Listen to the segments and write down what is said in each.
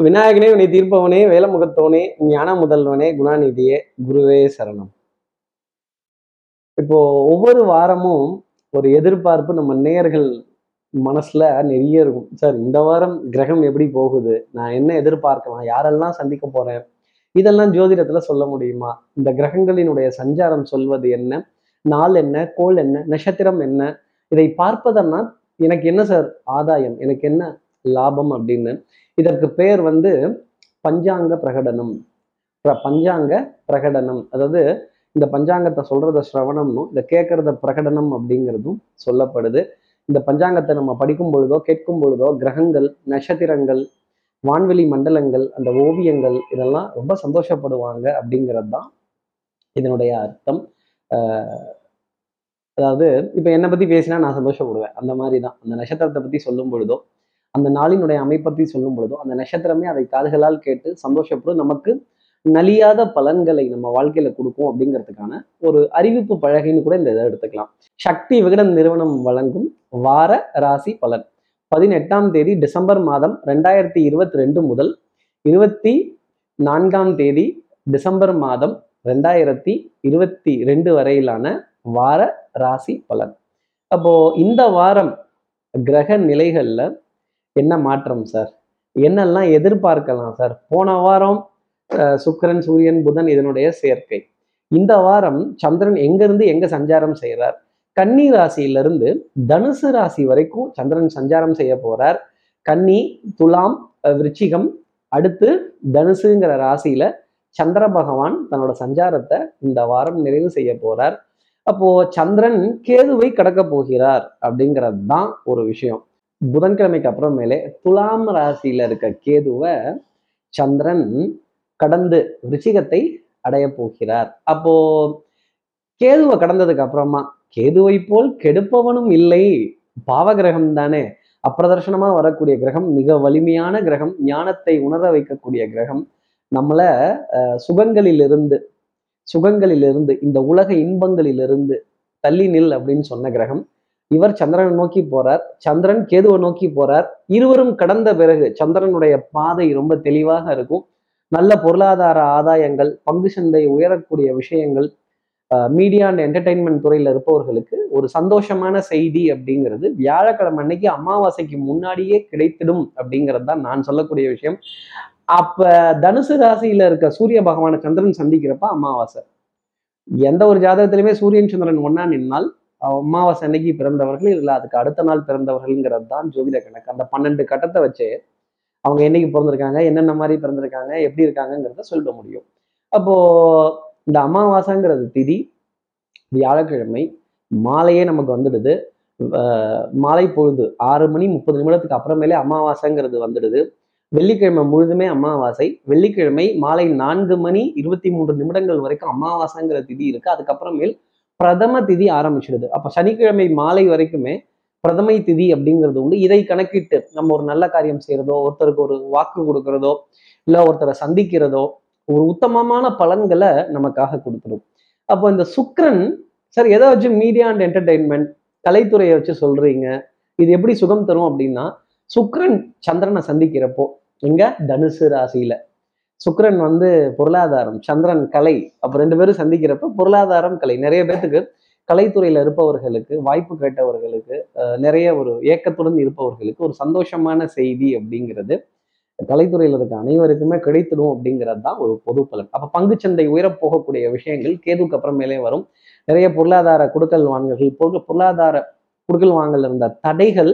விநாயகனே உன்னை தீர்ப்பவனே வேலமுகத்தவனே ஞான முதல்வனே குணாநிதியே குருவே சரணம். இப்போ ஒவ்வொரு வாரமும் ஒரு எதிர்பார்ப்பு நம்ம நேயர்கள் மனசுல நிறைய இருக்கும். சார் இந்த வாரம் கிரகம் எப்படி போகுது? நான் என்ன எதிர்பார்க்கலாம்? யாரெல்லாம் சந்திக்க போறேன்? இதெல்லாம் ஜோதிடத்துல சொல்ல முடியுமா? இந்த கிரகங்களினுடைய சஞ்சாரம் சொல்வது என்ன? நாள் என்ன? கோள் என்ன? நட்சத்திரம் என்ன? இதை பார்ப்பதன்னா எனக்கு என்ன சார் ஆதாயம்? எனக்கு என்ன லாபம் அப்படின்னு. இதற்கு பெயர் வந்து பஞ்சாங்க பிரகடனம். பஞ்சாங்க பிரகடனம். அதாவது இந்த பஞ்சாங்கத்தை சொல்றத சிரவணம்னும் இந்த கேட்கறத பிரகடனம் அப்படிங்கிறதும் சொல்லப்படுது. இந்த பஞ்சாங்கத்தை நம்ம படிக்கும் பொழுதோ கேட்கும் பொழுதோ கிரகங்கள் நட்சத்திரங்கள் வான்வெளி மண்டலங்கள் அந்த ஓவியங்கள் இதெல்லாம் ரொம்ப சந்தோஷப்படுவாங்க அப்படிங்கிறது தான் இதனுடைய அர்த்தம். அதாவது இப்போ என்னை பத்தி பேசினா நான் சந்தோஷப்படுவேன். அந்த மாதிரி தான். அந்த நட்சத்திரத்தை பற்றி சொல்லும் பொழுதோ அந்த நாளினுடைய அமைப்பற்றி சொல்லும் பொழுதோ அந்த நட்சத்திரமே அதை காதுகளால் கேட்டு சந்தோஷப்படும். நமக்கு நலியாத பலன்களை நம்ம வாழ்க்கையில கொடுக்கும் அப்படிங்கிறதுக்கான ஒரு அறிவிப்பு பழகைன்னு கூட இந்த இதை எடுத்துக்கலாம். சக்தி விகடன் நிறுவனம் வழங்கும் வார ராசி பலன். பதினெட்டாம் தேதி டிசம்பர் மாதம் ரெண்டாயிரத்தி இருபத்தி ரெண்டு முதல் இருபத்தி நான்காம் தேதி டிசம்பர் மாதம் ரெண்டாயிரத்தி இருபத்தி ரெண்டு வரையிலான வார ராசி பலன். அப்போ இந்த வாரம் கிரக நிலைகள்ல என்ன மாற்றம் சார்? என்னெல்லாம் எதிர்பார்க்கலாம் சார்? போன வாரம் சுக்கரன் சுக்கிரன் சூரியன் புதன் இதனுடைய சேர்க்கை. இந்த வாரம் சந்திரன் எங்கிருந்து எங்க சஞ்சாரம் செய்கிறார் கன்னி ராசியிலிருந்து தனுசு ராசி வரைக்கும் சந்திரன் சஞ்சாரம் செய்ய போறார். கன்னி துலாம் விருச்சிகம் அடுத்து தனுசுங்கிற ராசியில சந்திர பகவான் தன்னோட சஞ்சாரத்தை இந்த வாரம் நிறைவு செய்ய போறார். அப்போ சந்திரன் கேதுவை கடக்க போகிறார் அப்படிங்கிறது தான் ஒரு விஷயம். புதன்கிழமைக்கு அப்புறமேலே துலாம் ராசியில இருக்க கேதுவை சந்திரன் கடந்து ரிச்சிகத்தை அடைய போகிறார். அப்போ கேதுவை கடந்ததுக்கு அப்புறமா கேதுவை போல் கெடுப்பவனும் இல்லை. பாவகிரகம் தானே. அப்பிரதர்ஷனமா வரக்கூடிய கிரகம் மிக வலிமையான கிரகம் ஞானத்தை உணர வைக்கக்கூடிய கிரகம். நம்மள சுகங்களிலிருந்து சுகங்களிலிருந்து இந்த உலக இன்பங்களிலிருந்து தள்ளி நில் அப்படின்னு சொன்ன கிரகம். இவர் சந்திரனை நோக்கி போறார். சந்திரன் கேதுவை நோக்கி போறார். இருவரும் கடந்த பிறகு சந்திரனுடைய பாதை ரொம்ப தெளிவாக இருக்கும். நல்ல பொருளாதார ஆதாயங்கள் பங்கு சந்தை உயரக்கூடிய விஷயங்கள் மீடியா அண்ட் என்டர்டைன்மெண்ட் துறையில இருப்பவர்களுக்கு ஒரு சந்தோஷமான செய்தி அப்படிங்கிறது வியாழக்கிழமை அன்னைக்கு அமாவாசைக்கு முன்னாடியே கிடைத்திடும் அப்படிங்கிறது தான் நான் சொல்லக்கூடிய விஷயம். அப்ப தனுசு ராசியில இருக்க சூரிய பகவான சந்திரன் சந்திக்கிறப்ப அமாவாசை. எந்த ஒரு ஜாதகத்திலுமே சூரியன் சந்திரன் ஒன்னா நின்னால் அமாவாசை அன்னைக்கு பிறந்தவர்கள் இல்லை அதுக்கு அடுத்த நாள் பிறந்தவர்கள்ங்கிறது தான் ஜோதிட கணக்கு. அந்த பன்னெண்டு கட்டத்தை வச்சு அவங்க என்னைக்கு பிறந்திருக்காங்க என்னென்ன மாதிரி பிறந்திருக்காங்க எப்படி இருக்காங்கங்கிறத சொல்ல முடியும். அப்போ இந்த அமாவாசைங்கிறது திதி வியாழக்கிழமை மாலையே நமக்கு வந்துடுது. மாலை பொழுது ஆறு மணி முப்பது நிமிடத்துக்கு அப்புறமேலே அமாவாசைங்கிறது வந்துடுது. வெள்ளிக்கிழமை முழுதுமே அமாவாசை வெள்ளிக்கிழமை மாலை நான்கு மணி இருபத்தி மூன்று நிமிடங்கள் வரைக்கும் அமாவாசைங்கிற திதி இருக்கு. அதுக்கப்புறமேல் பிரதம திதி ஆரம்பிச்சிடுது. அப்போ சனிக்கிழமை மாலை வரைக்குமே பிரதமை திதி அப்படிங்கிறது உண்டு. இதை கணக்கிட்டு நம்ம ஒரு நல்ல காரியம் செய்கிறதோ ஒருத்தருக்கு ஒரு வாக்கு கொடுக்கறதோ இல்லை ஒருத்தரை சந்திக்கிறதோ ஒரு உத்தமமான பலன்களை நமக்காக கொடுத்துடும். அப்போ இந்த சுக்ரன் சார் எதை வச்சு மீடியா அண்ட் என்டர்டைன்மெண்ட் கலைத்துறையை வச்சு சொல்றீங்க இது எப்படி சுகம் தரும் அப்படின்னா சுக்ரன் சந்திரனை சந்திக்கிறப்போ எங்க? தனுசு ராசியில. சுக்கரன் வந்து பொருளாதாரம் சந்திரன் கலை அப்போ ரெண்டு பேரும் சந்திக்கிறப்ப பொருளாதாரம் கலை. நிறைய பேத்துக்கு கலைத்துறையில் இருப்பவர்களுக்கு வாய்ப்பு கேட்டவர்களுக்கு நிறைய ஒரு ஏக்கத்துடன் இருப்பவர்களுக்கு ஒரு சந்தோஷமான செய்தி அப்படிங்கிறது கலைத்துறையில் இருக்க அனைவருக்குமே கிடைத்திடும் அப்படிங்கிறது தான் ஒரு பொது பலன். அப்போ பங்குச்சந்தை உயரப்போகக்கூடிய விஷயங்கள் கேதுக்கு அப்புறமேலே வரும். நிறைய பொருளாதார குடுக்கல் வாங்கல்கள் பொருளாதார குடுக்கல் வாங்கல் இருந்த தடைகள்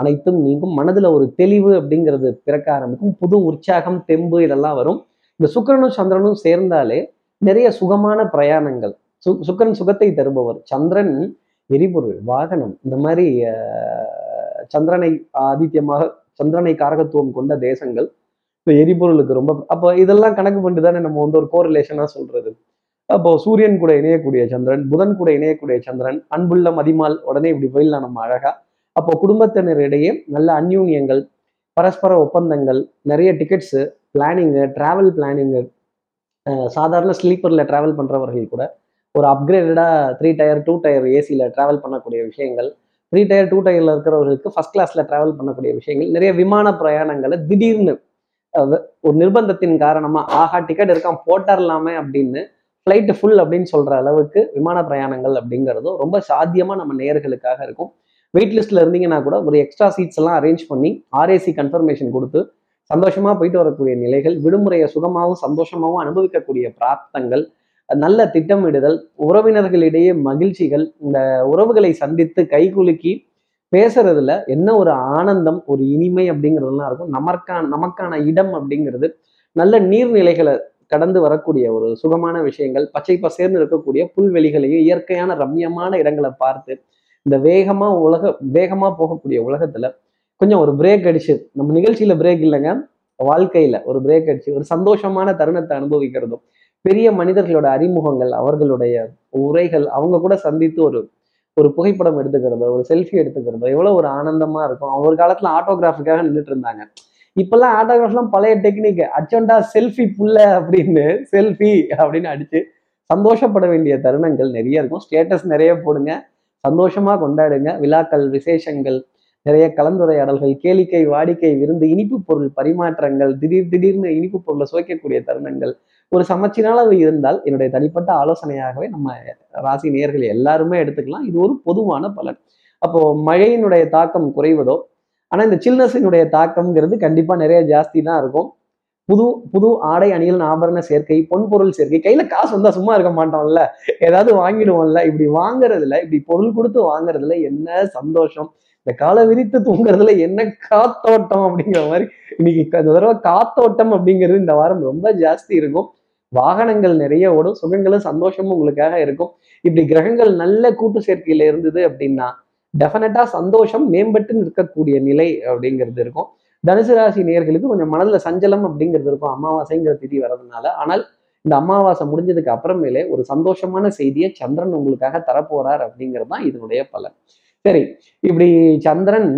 அனைத்தும் நீங்கும். மனதுல ஒரு தெளிவு அப்படிங்கிறது பிறக்க ஆரம்பிக்கும். புது உற்சாகம் தெம்பு இதெல்லாம் வரும். இந்த சுக்கிரனும் சந்திரனும் சேர்ந்தாலே நிறைய சுகமான பிரயாணங்கள். சு சுக்கிரன் சுகத்தை தருபவர். சந்திரன் எரிபொருள் வாகனம். இந்த மாதிரி சந்திரனை ஆதித்யமாக சந்திரனை காரகத்துவம் கொண்ட தேசங்கள். இந்த எரிபொருளுக்கு ரொம்ப அப்போ இதெல்லாம் கணக்கு பண்ணி தானே நம்ம வந்து ஒரு கோரிலேஷனாக சொல்றது. அப்போ சூரியன் கூட இணையக்கூடிய சந்திரன் புதன் கூட இணையக்கூடிய சந்திரன் அன்புள்ள மதிமால் உடனே இப்படி போயிடலாம் நம்ம அழகா. அப்போ குடும்பத்தினரிடையே நல்ல அந்யூன்யங்கள் பரஸ்பர ஒப்பந்தங்கள் நிறைய டிக்கெட்ஸு பிளானிங்கு ட்ராவல் பிளானிங்கு சாதாரண ஸ்லீப்பரில் ட்ராவல் பண்ணுறவர்கள் கூட ஒரு அப்கிரேடடாக த்ரீ டயர் டூ டயர் ஏசியில் ட்ராவல் பண்ணக்கூடிய விஷயங்கள் த்ரீ டயர் டூ டயரில் இருக்கிறவர்களுக்கு ஃபஸ்ட் கிளாஸில் ட்ராவல் பண்ணக்கூடிய விஷயங்கள் நிறைய விமான பிரயாணங்களை திடீர்னு ஒரு நிர்பந்தத்தின் காரணமாக ஆஹா டிக்கெட் இருக்கான் போட்டரலாமே அப்படின்னு ஃப்ளைட்டு ஃபுல் அப்படின்னு சொல்கிற அளவுக்கு விமான பிரயாணங்கள் அப்படிங்கிறதும் ரொம்ப சாத்தியமாக நம்ம நேர்களுக்காக இருக்கும். வெயிட் லிஸ்ட்ல இருந்தீங்கன்னா கூட ஒரு எக்ஸ்ட்ரா சீட்ஸ் எல்லாம் அரேஞ்ச் பண்ணி ஆர்ஏசி கன்ஃபர்மேஷன் கொடுத்து சந்தோஷமா போயிட்டு வரக்கூடிய நிலைகள் விடுமுறையை சுகமாகவும் சந்தோஷமாகவும் அனுபவிக்கக்கூடிய பிராப்தங்கள் நல்ல திட்டமிடுதல் உறவினர்களிடையே மகிழ்ச்சிகள் இந்த உறவுகளை சந்தித்து கைகுலுக்கி பேசுறதுல என்ன ஒரு ஆனந்தம் ஒரு இனிமை அப்படிங்கிறதுலாம் இருக்கும். நமக்கான நமக்கான இடம் அப்படிங்கிறது நல்ல நீர்நிலைகளை கடந்து வரக்கூடிய ஒரு சுகமான விஷயங்கள் பச்சை பசேர்ந்து இருக்கக்கூடிய புல்வெளிகளையும் இயற்கையான ரம்யமான இடங்களை பார்த்து இந்த வேகமா உலக வேகமா போகக்கூடிய உலகத்துல கொஞ்சம் ஒரு பிரேக் அடிச்சு நம்ம நிகழ்ச்சியில பிரேக் இல்லைங்க. வாழ்க்கையில ஒரு பிரேக் அடிச்சு ஒரு சந்தோஷமான தருணத்தை அனுபவிக்கிறதும் பெரிய மனிதர்களோட அறிமுகங்கள் அவர்களுடைய உரைகள் அவங்க கூட சந்தித்து ஒரு ஒரு புகைப்படம் எடுத்துக்கிறதோ ஒரு செல்ஃபி எடுத்துக்கிறதோ எவ்வளோ ஒரு ஆனந்தமா இருக்கும். ஒரு காலத்துல ஆட்டோகிராஃபுக்காக நின்றுட்டு இருந்தாங்க. இப்பெல்லாம் ஆட்டோகிராஃப்லாம் பழைய டெக்னிக் அச்சோண்டா செல்ஃபி புல்ல அப்படின்னு செல்ஃபி அப்படின்னு அடிச்சு சந்தோஷப்பட வேண்டிய தருணங்கள் நிறைய இருக்கும். ஸ்டேட்டஸ் நிறைய போடுங்க. சந்தோஷமா கொண்டாடுங்க. விழாக்கள் விசேஷங்கள் நிறைய கலந்துரையாடல்கள் கேளிக்கை வாடிக்கை விருந்து இனிப்பு பொருள் பரிமாற்றங்கள் திடீர் திடீர்னு இனிப்பு பொருளை சுவைக்கக்கூடிய தருணங்கள். ஒரு சமச்சீரான இருந்தால் என்னுடைய தனிப்பட்ட ஆலோசனையாகவே நம்ம ராசி நேர்கள் எல்லாருமே எடுத்துக்கலாம். இது ஒரு பொதுவான பலன். அப்போ மழையினுடைய தாக்கம் குறைவதோ ஆனா இந்த சில்னஸினுடைய தாக்கம்ங்கிறது கண்டிப்பா நிறைய ஜாஸ்தி தான் இருக்கும். புது புது ஆடை அணிகள் ஆபரண சேர்க்கை பொன்பொருள் சேர்க்கை கையில காசு வந்தா சும்மா இருக்க மாட்டோம்ல. ஏதாவது வாங்கிடுவோம்ல. இப்படி வாங்குறதுல இப்படி பொருள் கொடுத்து வாங்குறதுல என்ன சந்தோஷம்? இந்த காலை விரித்து தூங்குறதுல என்ன காத்தோட்டம் அப்படிங்கிற மாதிரி இன்னைக்கு இந்த தடவை காத்தோட்டம் அப்படிங்கிறது இந்த வாரம் ரொம்ப ஜாஸ்தி இருக்கும். வாகனங்கள் நிறைய ஓடும் சுகங்களும் சந்தோஷமும் உங்களுக்காக இருக்கும். இப்படி கிரகங்கள் நல்ல கூட்டு சேர்க்கையில இருந்தது அப்படின்னா டெஃபினட்டா சந்தோஷம் மேம்பட்டு நிற்கக்கூடிய நிலை அப்படிங்கிறது இருக்கும். தனுசு ராசி நேர்களுக்கு கொஞ்சம் மனதில் சஞ்சலம் அப்படிங்கிறது இருக்கும். அமாவாசைங்கிற திதி வர்றதுனால. ஆனால் இந்த அமாவாசை முடிஞ்சதுக்கு அப்புறமேலே ஒரு சந்தோஷமான செய்தியை சந்திரன் உங்களுக்காக தரப்போறார் அப்படிங்கிறது தான் இதனுடைய பலன். சரி இப்படி சந்திரன்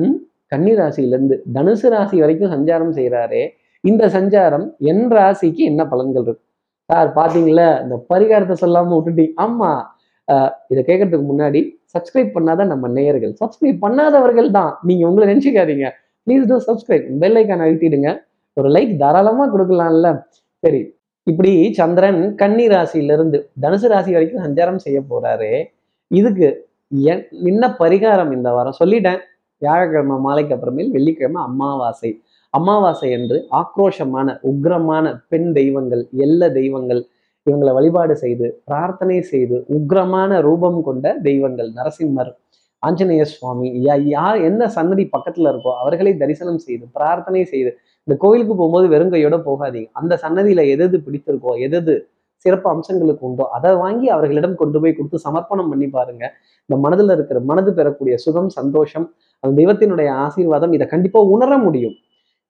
கன்னி ராசியிலேருந்து தனுசு ராசி வரைக்கும் சஞ்சாரம் செய்கிறாரே இந்த சஞ்சாரம் என் ராசிக்கு என்ன பலன்கள் இருக்கு? சார் பாத்தீங்களா? இந்த பரிகாரத்தை சொல்லாமல் விட்டுட்டீங்க ஆமா. இதை கேட்கறதுக்கு முன்னாடி சப்ஸ்கிரைப் பண்ணாத நம்ம நேயர்கள். சப்ஸ்கிரைப் பண்ணாதவர்கள் தான். நீங்க உங்களை நினச்சிக்காதீங்க. Please do subscribe bell icon அழுத்திடுங்க. ஒரு லைக் தாராளமாக கொடுக்கலாம்ல. சரி இப்படி சந்திரன் கன்னி ராசியிலிருந்து தனுசு ராசி வரைக்கும் சஞ்சாரம் செய்ய போறாரு. இதுக்கு என்ன பரிகாரம் இந்த வாரம் சொல்லிட்டேன். வியாழக்கிழமை மாலைக்கு அப்புறமேல் வெள்ளிக்கிழமை அமாவாசை. அமாவாசை என்று ஆக்ரோஷமான உக்ரமான பெண் தெய்வங்கள் எல்ல தெய்வங்கள் இவங்களை வழிபாடு செய்து பிரார்த்தனை செய்து உக்ரமான ரூபம் கொண்ட தெய்வங்கள் நரசிம்மர். ஆஞ்சநேய சுவாமி யார் என்ன சன்னதி பக்கத்துல இருக்கோ அவர்களை தரிசனம் செய்து பிரார்த்தனை செய்து இந்த கோயிலுக்கு போகும்போது வெறுங்கையோட போகாதீங்க. அந்த சன்னதியில எது பிடித்திருக்கோ எது சிறப்பு அம்சங்களுக்கு உண்டோ அதை வாங்கி அவர்களிடம் கொண்டு போய் கொடுத்து சமர்ப்பணம் பண்ணி பாருங்க. இந்த மனதில் இருக்கிற மனது பெறக்கூடிய சுகம் சந்தோஷம் அந்த தெய்வத்தினுடைய ஆசீர்வாதம் இதை கண்டிப்பா உணர முடியும்.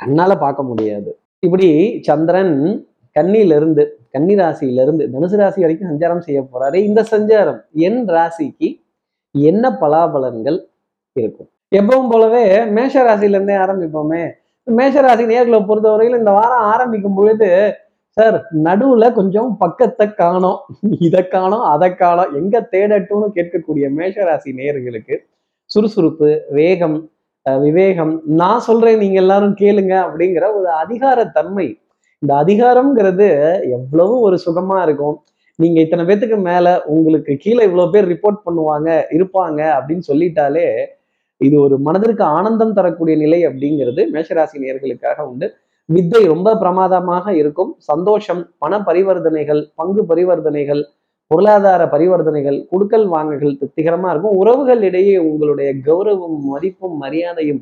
கண்ணால பார்க்க முடியாது. இப்படி சந்திரன் கன்னியிலிருந்து கன்னி ராசியிலிருந்து தனுசு ராசி வரைக்கும் சஞ்சாரம் செய்ய போறாரு. இந்த சஞ்சாரம் என் ராசிக்கு என்ன பலாபலன்கள் இருக்கும்? எப்பவும் போலவே மேஷ ராசியிலேருந்தே ஆரம்பிப்போமே. மேஷ ராசி நேர்களை பொறுத்தவரையில் இந்த வாரம் ஆரம்பிக்கும் பொழுது சார் நடுவுல கொஞ்சம் பக்கத்தை காணும். இதை காணும் அதை காணும். எங்க தேடட்டும்னு கேட்கக்கூடிய மேஷராசி நேர்களுக்கு சுறுசுறுப்பு வேகம் விவேகம் நான் சொல்றேன் நீங்க எல்லாரும் கேளுங்க அப்படிங்கிற ஒரு அதிகாரத்தன்மை. இந்த அதிகாரம்ங்கிறது எவ்வளவு ஒரு சுகமா இருக்கும். நீங்க இத்தனை பேத்துக்கு மேல உங்களுக்கு கீழே இவ்வளவு பேர் ரிப்போர்ட் பண்ணுவாங்க இருப்பாங்க அப்படின்னு சொல்லிட்டாலே இது ஒரு மனதிற்கு ஆனந்தம் தரக்கூடிய நிலை அப்படிங்கிறது மேஷராசி நேர்களுக்காக உண்டு. வித்தை ரொம்ப பிரமாதமாக இருக்கும். சந்தோஷம் பண பரிவர்த்தனைகள் பங்கு பரிவர்த்தனைகள் பொருளாதார பரிவர்த்தனைகள் குடுக்கல் வாங்குகள் திருப்திகரமா இருக்கும். உறவுகள் இடையே உங்களுடைய கௌரவம் மதிப்பும் மரியாதையும்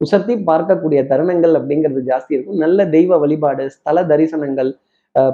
உசர்த்தி பார்க்கக்கூடிய தருணங்கள் அப்படிங்கிறது ஜாஸ்தி இருக்கும். நல்ல தெய்வ வழிபாடு ஸ்தல தரிசனங்கள்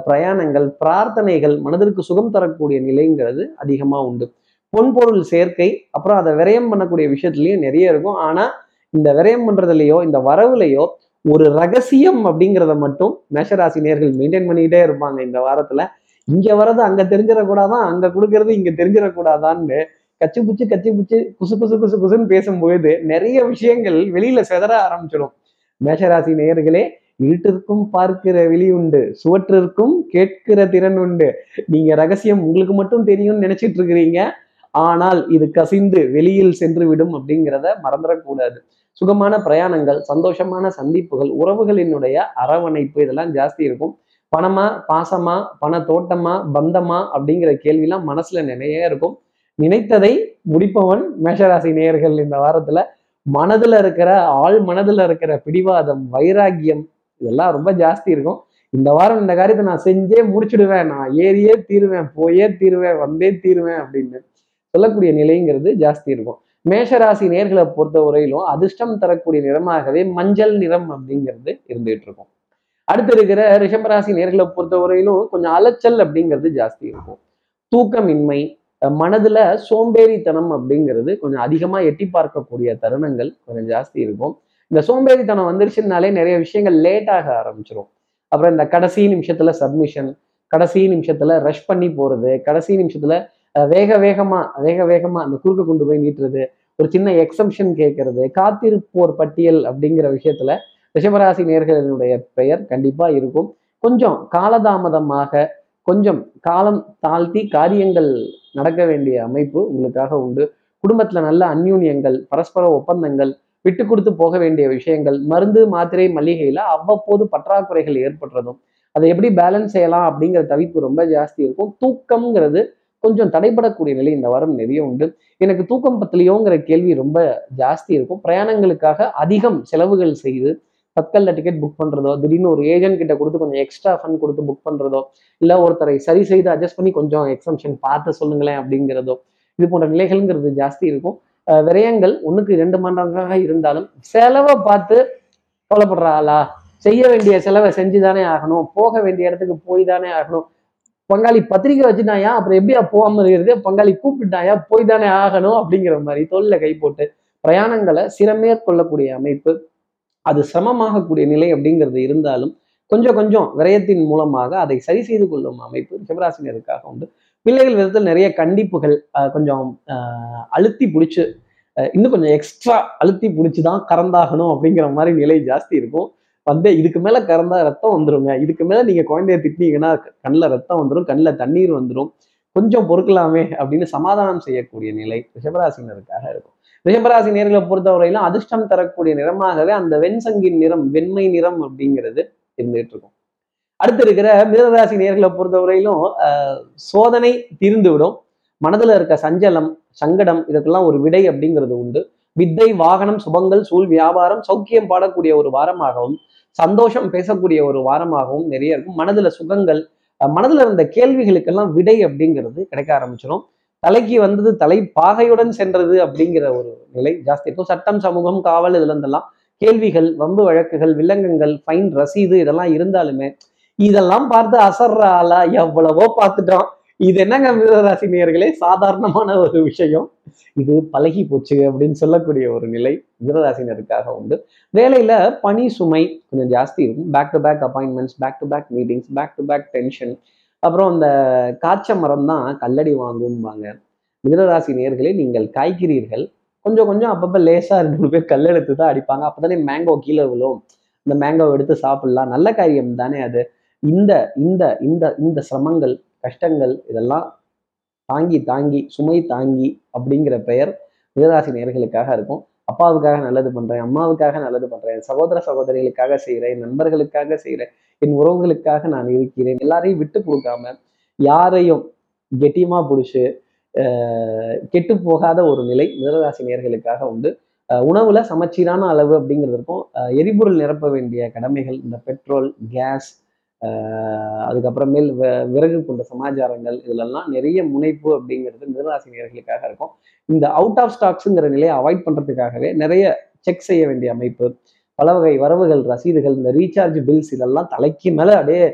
பிரயாணங்கள் பிரார்த்தனைகள் மனதிற்கு சுகம் தரக்கூடிய நிலைங்கிறது அதிகமாக உண்டு. பொன்பொருள் சேர்க்கை அப்புறம் அதை விரயம் பண்ணக்கூடிய விஷயத்துலையும் நிறைய இருக்கும். ஆனால் இந்த விரயம் பண்ணுறதுலையோ இந்த வரவுலையோ ஒரு ரகசியம் அப்படிங்கிறத மட்டும் மேஷராசி நேர்கள் மெயின்டைன் பண்ணிக்கிட்டே இருப்பாங்க இந்த வாரத்தில். இங்கே வர்றது அங்கே தெரிஞ்சிடக்கூடாதான் அங்கே கொடுக்கறது இங்கே தெரிஞ்சிடக்கூடாதான்னு கச்சி புச்சு கச்சி புச்சு குசு குசு குசு குசுன்னு பேசும்போது நிறைய விஷயங்கள் வெளியில செதற ஆரம்பிச்சிடும். மேஷராசி நேயர்களே இருட்டிற்கும் பார்க்கிற வெளி உண்டு சுவற்றிற்கும் கேட்கிற திறன் உண்டு. நீங்க ரகசியம் உங்களுக்கு மட்டும் தெரியும்னு நினைச்சிட்டு இருக்கிறீங்க ஆனால் இது கசிந்து வெளியில் சென்று விடும் அப்படிங்கிறத மறந்துடக்கூடாது. சுகமான பிரயாணங்கள் சந்தோஷமான சந்திப்புகள் உறவுகளினுடைய அரவணைப்பு இதெல்லாம் ஜாஸ்தி இருக்கும். பணமா பாசமா பண தோட்டமா பந்தமா அப்படிங்கிற கேள்விலாம் மனசுல நிறைய இருக்கும். நினைத்ததை முடிப்பவன் மேஷராசி நேயர்கள் இந்த வாரத்துல. மனதுல இருக்கிற ஆள் மனதுல இருக்கிற பிடிவாதம் வைராகியம் இதெல்லாம் ரொம்ப ஜாஸ்தி இருக்கும். இந்த வாரம் இந்த காரியத்தை நான் செஞ்சே முடிச்சிடுவேன். நான் ஏறியே தீருவேன் போயே தீருவேன் வந்தே தீருவேன் அப்படின்னு சொல்லக்கூடிய நிலைங்கிறது ஜாஸ்தி இருக்கும். மேஷராசி நேர்களை பொறுத்த வரையிலும் அதிர்ஷ்டம் தரக்கூடிய நிறமாகவே மஞ்சள் நிறம் அப்படிங்கிறது இருந்துகிட்டு இருக்கும். அடுத்து இருக்கிற ரிஷபராசி நேர்களை பொறுத்த வரையிலும் கொஞ்சம் அலைச்சல் அப்படிங்கிறது ஜாஸ்தி இருக்கும். தூக்கமின்மை மனதுல சோம்பேறித்தனம் அப்படிங்கிறது கொஞ்சம் அதிகமா எட்டி பார்க்கக்கூடிய தருணங்கள் கொஞ்சம் ஜாஸ்தி இருக்கும். இந்த சோம்பேறித்தனம் வந்துருச்சுனாலே நிறைய விஷயங்கள் லேட் ஆக ஆரம்பிச்சிடும் அப்புறம் இந்த கடைசி நிமிஷத்துல சப்மிஷன் கடைசி நிமிஷத்துல ரஷ் பண்ணி போறது கடைசி நிமிஷத்துல வேக வேகமா வேக வேகமா அந்த குறுக்க கொண்டு போய் நீட்டுறது ஒரு சின்ன எக்ஸம்ஷன் கேட்கறது காத்திருப்போர் பட்டியல் அப்படிங்கிற விஷயத்துல ரிஷபராசி நேர்களினுடைய பெயர் கண்டிப்பா இருக்கும். கொஞ்சம் காலதாமதமாக கொஞ்சம் காலம் தாழ்த்தி காரியங்கள் நடக்க வேண்டிய அமைப்பு உங்களுக்காக உண்டு. குடும்பத்துல நல்ல அந்யூன்யங்கள் பரஸ்பர ஒப்பந்தங்கள் விட்டு கொடுத்து போக வேண்டிய விஷயங்கள் மருந்து மாத்திரை மளிகையில அவ்வப்போது பற்றாக்குறைகள் ஏற்படுறதும் அதை எப்படி பேலன்ஸ் செய்யலாம் அப்படிங்கிற தவிப்பு ரொம்ப ஜாஸ்தி இருக்கும். தூக்கம்ங்கிறது கொஞ்சம் தடைபடக்கூடிய நிலை இந்த வாரம் நிறைய உண்டு. எனக்கு தூக்கம் பத்திலையோங்கிற கேள்வி ரொம்ப ஜாஸ்தி இருக்கும். பிரயாணங்களுக்காக அதிகம் செலவுகள் செய்து தற்கல்ல டிக்கெட் புக் பண்றதோ திடீர்னு ஒரு ஏஜென்ட் கிட்ட கொடுத்து கொஞ்சம் எக்ஸ்ட்ரா ஃபண்ட் கொடுத்து புக் பண்றதோ இல்லை ஒருத்தரை சரி செய்து அட்ஜஸ்ட் பண்ணி கொஞ்சம் எக்ஸம்ஷன் பார்த்து சொல்லுங்களேன் அப்படிங்கிறதோ இது போன்ற நிலைகள்ங்கிறது ஜாஸ்தி இருக்கும். விரயங்கள் ஒன்றுக்கு ரெண்டு மண்டலங்களாக இருந்தாலும் செலவை பார்த்து கொலப்படுறாளா செய்ய வேண்டிய செலவை செஞ்சுதானே ஆகணும். போக வேண்டிய இடத்துக்கு போய் தானே ஆகணும். பங்காளி பத்திரிக்கை வச்சுட்டாயா? அப்புறம் எப்படியா போகாம இருக்கிறது? பங்காளி கூப்பிட்டாயா? போய் தானே ஆகணும் அப்படிங்கிற மாதிரி தொழில கை போட்டு பிரயாணங்களை சிறமேற்கொள்ளக்கூடிய அமைப்பு. அது சிரமமாகக்கூடிய நிலை அப்படிங்கிறது இருந்தாலும் கொஞ்சம் கொஞ்சம் விரயத்தின் மூலமாக அதை சரி செய்து கொள்ளும் அமைப்பு சிவராசினருக்காக உண்டு. பிள்ளைகள் விதத்தில் நிறைய கண்டிப்புகள் கொஞ்சம் அழுத்தி பிடிச்சி இன்னும் கொஞ்சம் எக்ஸ்ட்ரா அழுத்தி பிடிச்சி தான் கறந்தாகணும் அப்படிங்கிற மாதிரி நிலை ஜாஸ்தி இருக்கும். வந்து இதுக்கு மேலே கறந்தா ரத்தம் வந்துருங்க. இதுக்கு மேலே நீங்க குழந்தைய திட்டினீங்கன்னா கண்ணில் ரத்தம் வந்துடும் கண்ணில் தண்ணீர் வந்துடும் கொஞ்சம் பொறுக்கலாமே அப்படின்னு சமாதானம் செய்யக்கூடிய நிலை ரிஷபராசினருக்காக இருக்கும். ரிஷபராசி நேர்களை பொறுத்தவரையிலும் அதிர்ஷ்டம் தரக்கூடிய நிறமாகவே அந்த வெண்சங்கின் நிறம் வெண்மை நிறம் அப்படிங்கிறது இருந்துகிட்டு இருக்கும். அடுத்து இருக்கிற மிதராசி நேர்களை பொறுத்தவரையிலும் சோதனை தீர்ந்து விடும் மனதுல இருக்க சஞ்சலம் சங்கடம் இதுக்கெல்லாம் ஒரு விடை அப்படிங்கிறது உண்டு. வித்தை வாகனம் சுபங்கள் சூழ் வியாபாரம் சௌக்கியம் பாடக்கூடிய ஒரு வாரமாகவும் சந்தோஷம் பேசக்கூடிய ஒரு வாரமாகவும் நிறைய இருக்கும். மனதுல சுகங்கள் மனதுல இருந்த கேள்விகளுக்கெல்லாம் விடை அப்படிங்கிறது கிடைக்க ஆரம்பிச்சிடும் தலைக்கு வந்தது தலை பாகையுடன் சென்றது அப்படிங்கிற ஒரு நிலை ஜாஸ்தி இருக்கும். சட்டம் சமூகம் காவல் இதுல இருந்தெல்லாம் கேள்விகள் வம்பு வழக்குகள் வில்லங்கங்கள் ஃபைன் ரசீது இதெல்லாம் இருந்தாலுமே இதெல்லாம் பார்த்து அசர்ற எவ்வளவோ பார்த்துட்டோம். இது என்னங்க மிதராசி நேர்களே சாதாரணமான ஒரு விஷயம். இது பழகி போச்சு அப்படின்னு சொல்லக்கூடிய ஒரு நிலை மிதராசினருக்காக உண்டு. வேலையில பனி சுமை கொஞ்சம் ஜாஸ்தி இருக்கும். Back to back appointments back to back meetings back to back tension அப்புறம் இந்த காய்ச்ச மரம் தான் கல்லடி வாங்கும்பாங்க. மிதராசி நேர்களே நீங்கள் காய்க்கிறீர்கள். கொஞ்சம் கொஞ்சம் அப்பப்போ லேசாக ரெண்டு மூணு பேர் கல்லெடுத்து தான் அடிப்பாங்க. அப்போதானே மேங்கோ கீழே விழும். இந்த மேங்கோ எடுத்து சாப்பிடலாம். நல்ல காரியம் தானே அது. இந்த இந்த இந்த இந்த சிரமங்கள் கஷ்டங்கள் இதெல்லாம் தாங்கி தாங்கி சுமை தாங்கி அப்படிங்கிற பெயர் மிதராசி நேர்களுக்காக இருக்கும். அப்பாவுக்காக நல்லது பண்றேன் அம்மாவுக்காக நல்லது பண்றேன் சகோதர சகோதரிகளுக்காக செய்கிறேன் நண்பர்களுக்காக செய்கிறேன் என் உறவுகளுக்காக நான் இருக்கிறேன் எல்லாரையும் விட்டு கொடுக்காம யாரையும் கெட்டியமாக பிடிச்சி கெட்டு போகாத ஒரு நிலை மிதராசி நேர்களுக்காக உண்டு. உணவுல சமச்சீரான அளவு அப்படிங்கிறதுக்கும் எரிபொருள் நிரப்ப வேண்டிய கடமைகள் இந்த பெட்ரோல் கேஸ் அதுக்கப்புறமேல் விறகு கொண்ட சமாச்சாரங்கள் இதுலெல்லாம் நிறைய முனைப்பு அப்படிங்கிறது மிதராசி நேர்களுக்காக இருக்கும். இந்த அவுட் ஆஃப் ஸ்டாக்ஸுங்கிற நிலையை அவாய்ட் பண்ணுறதுக்காகவே நிறைய செக் செய்ய வேண்டிய அமைப்பு பல வகை வரவுகள் ரசீதுகள் இந்த ரீசார்ஜ் பில்ஸ் இதெல்லாம் தலைக்கு மேலே அப்படியே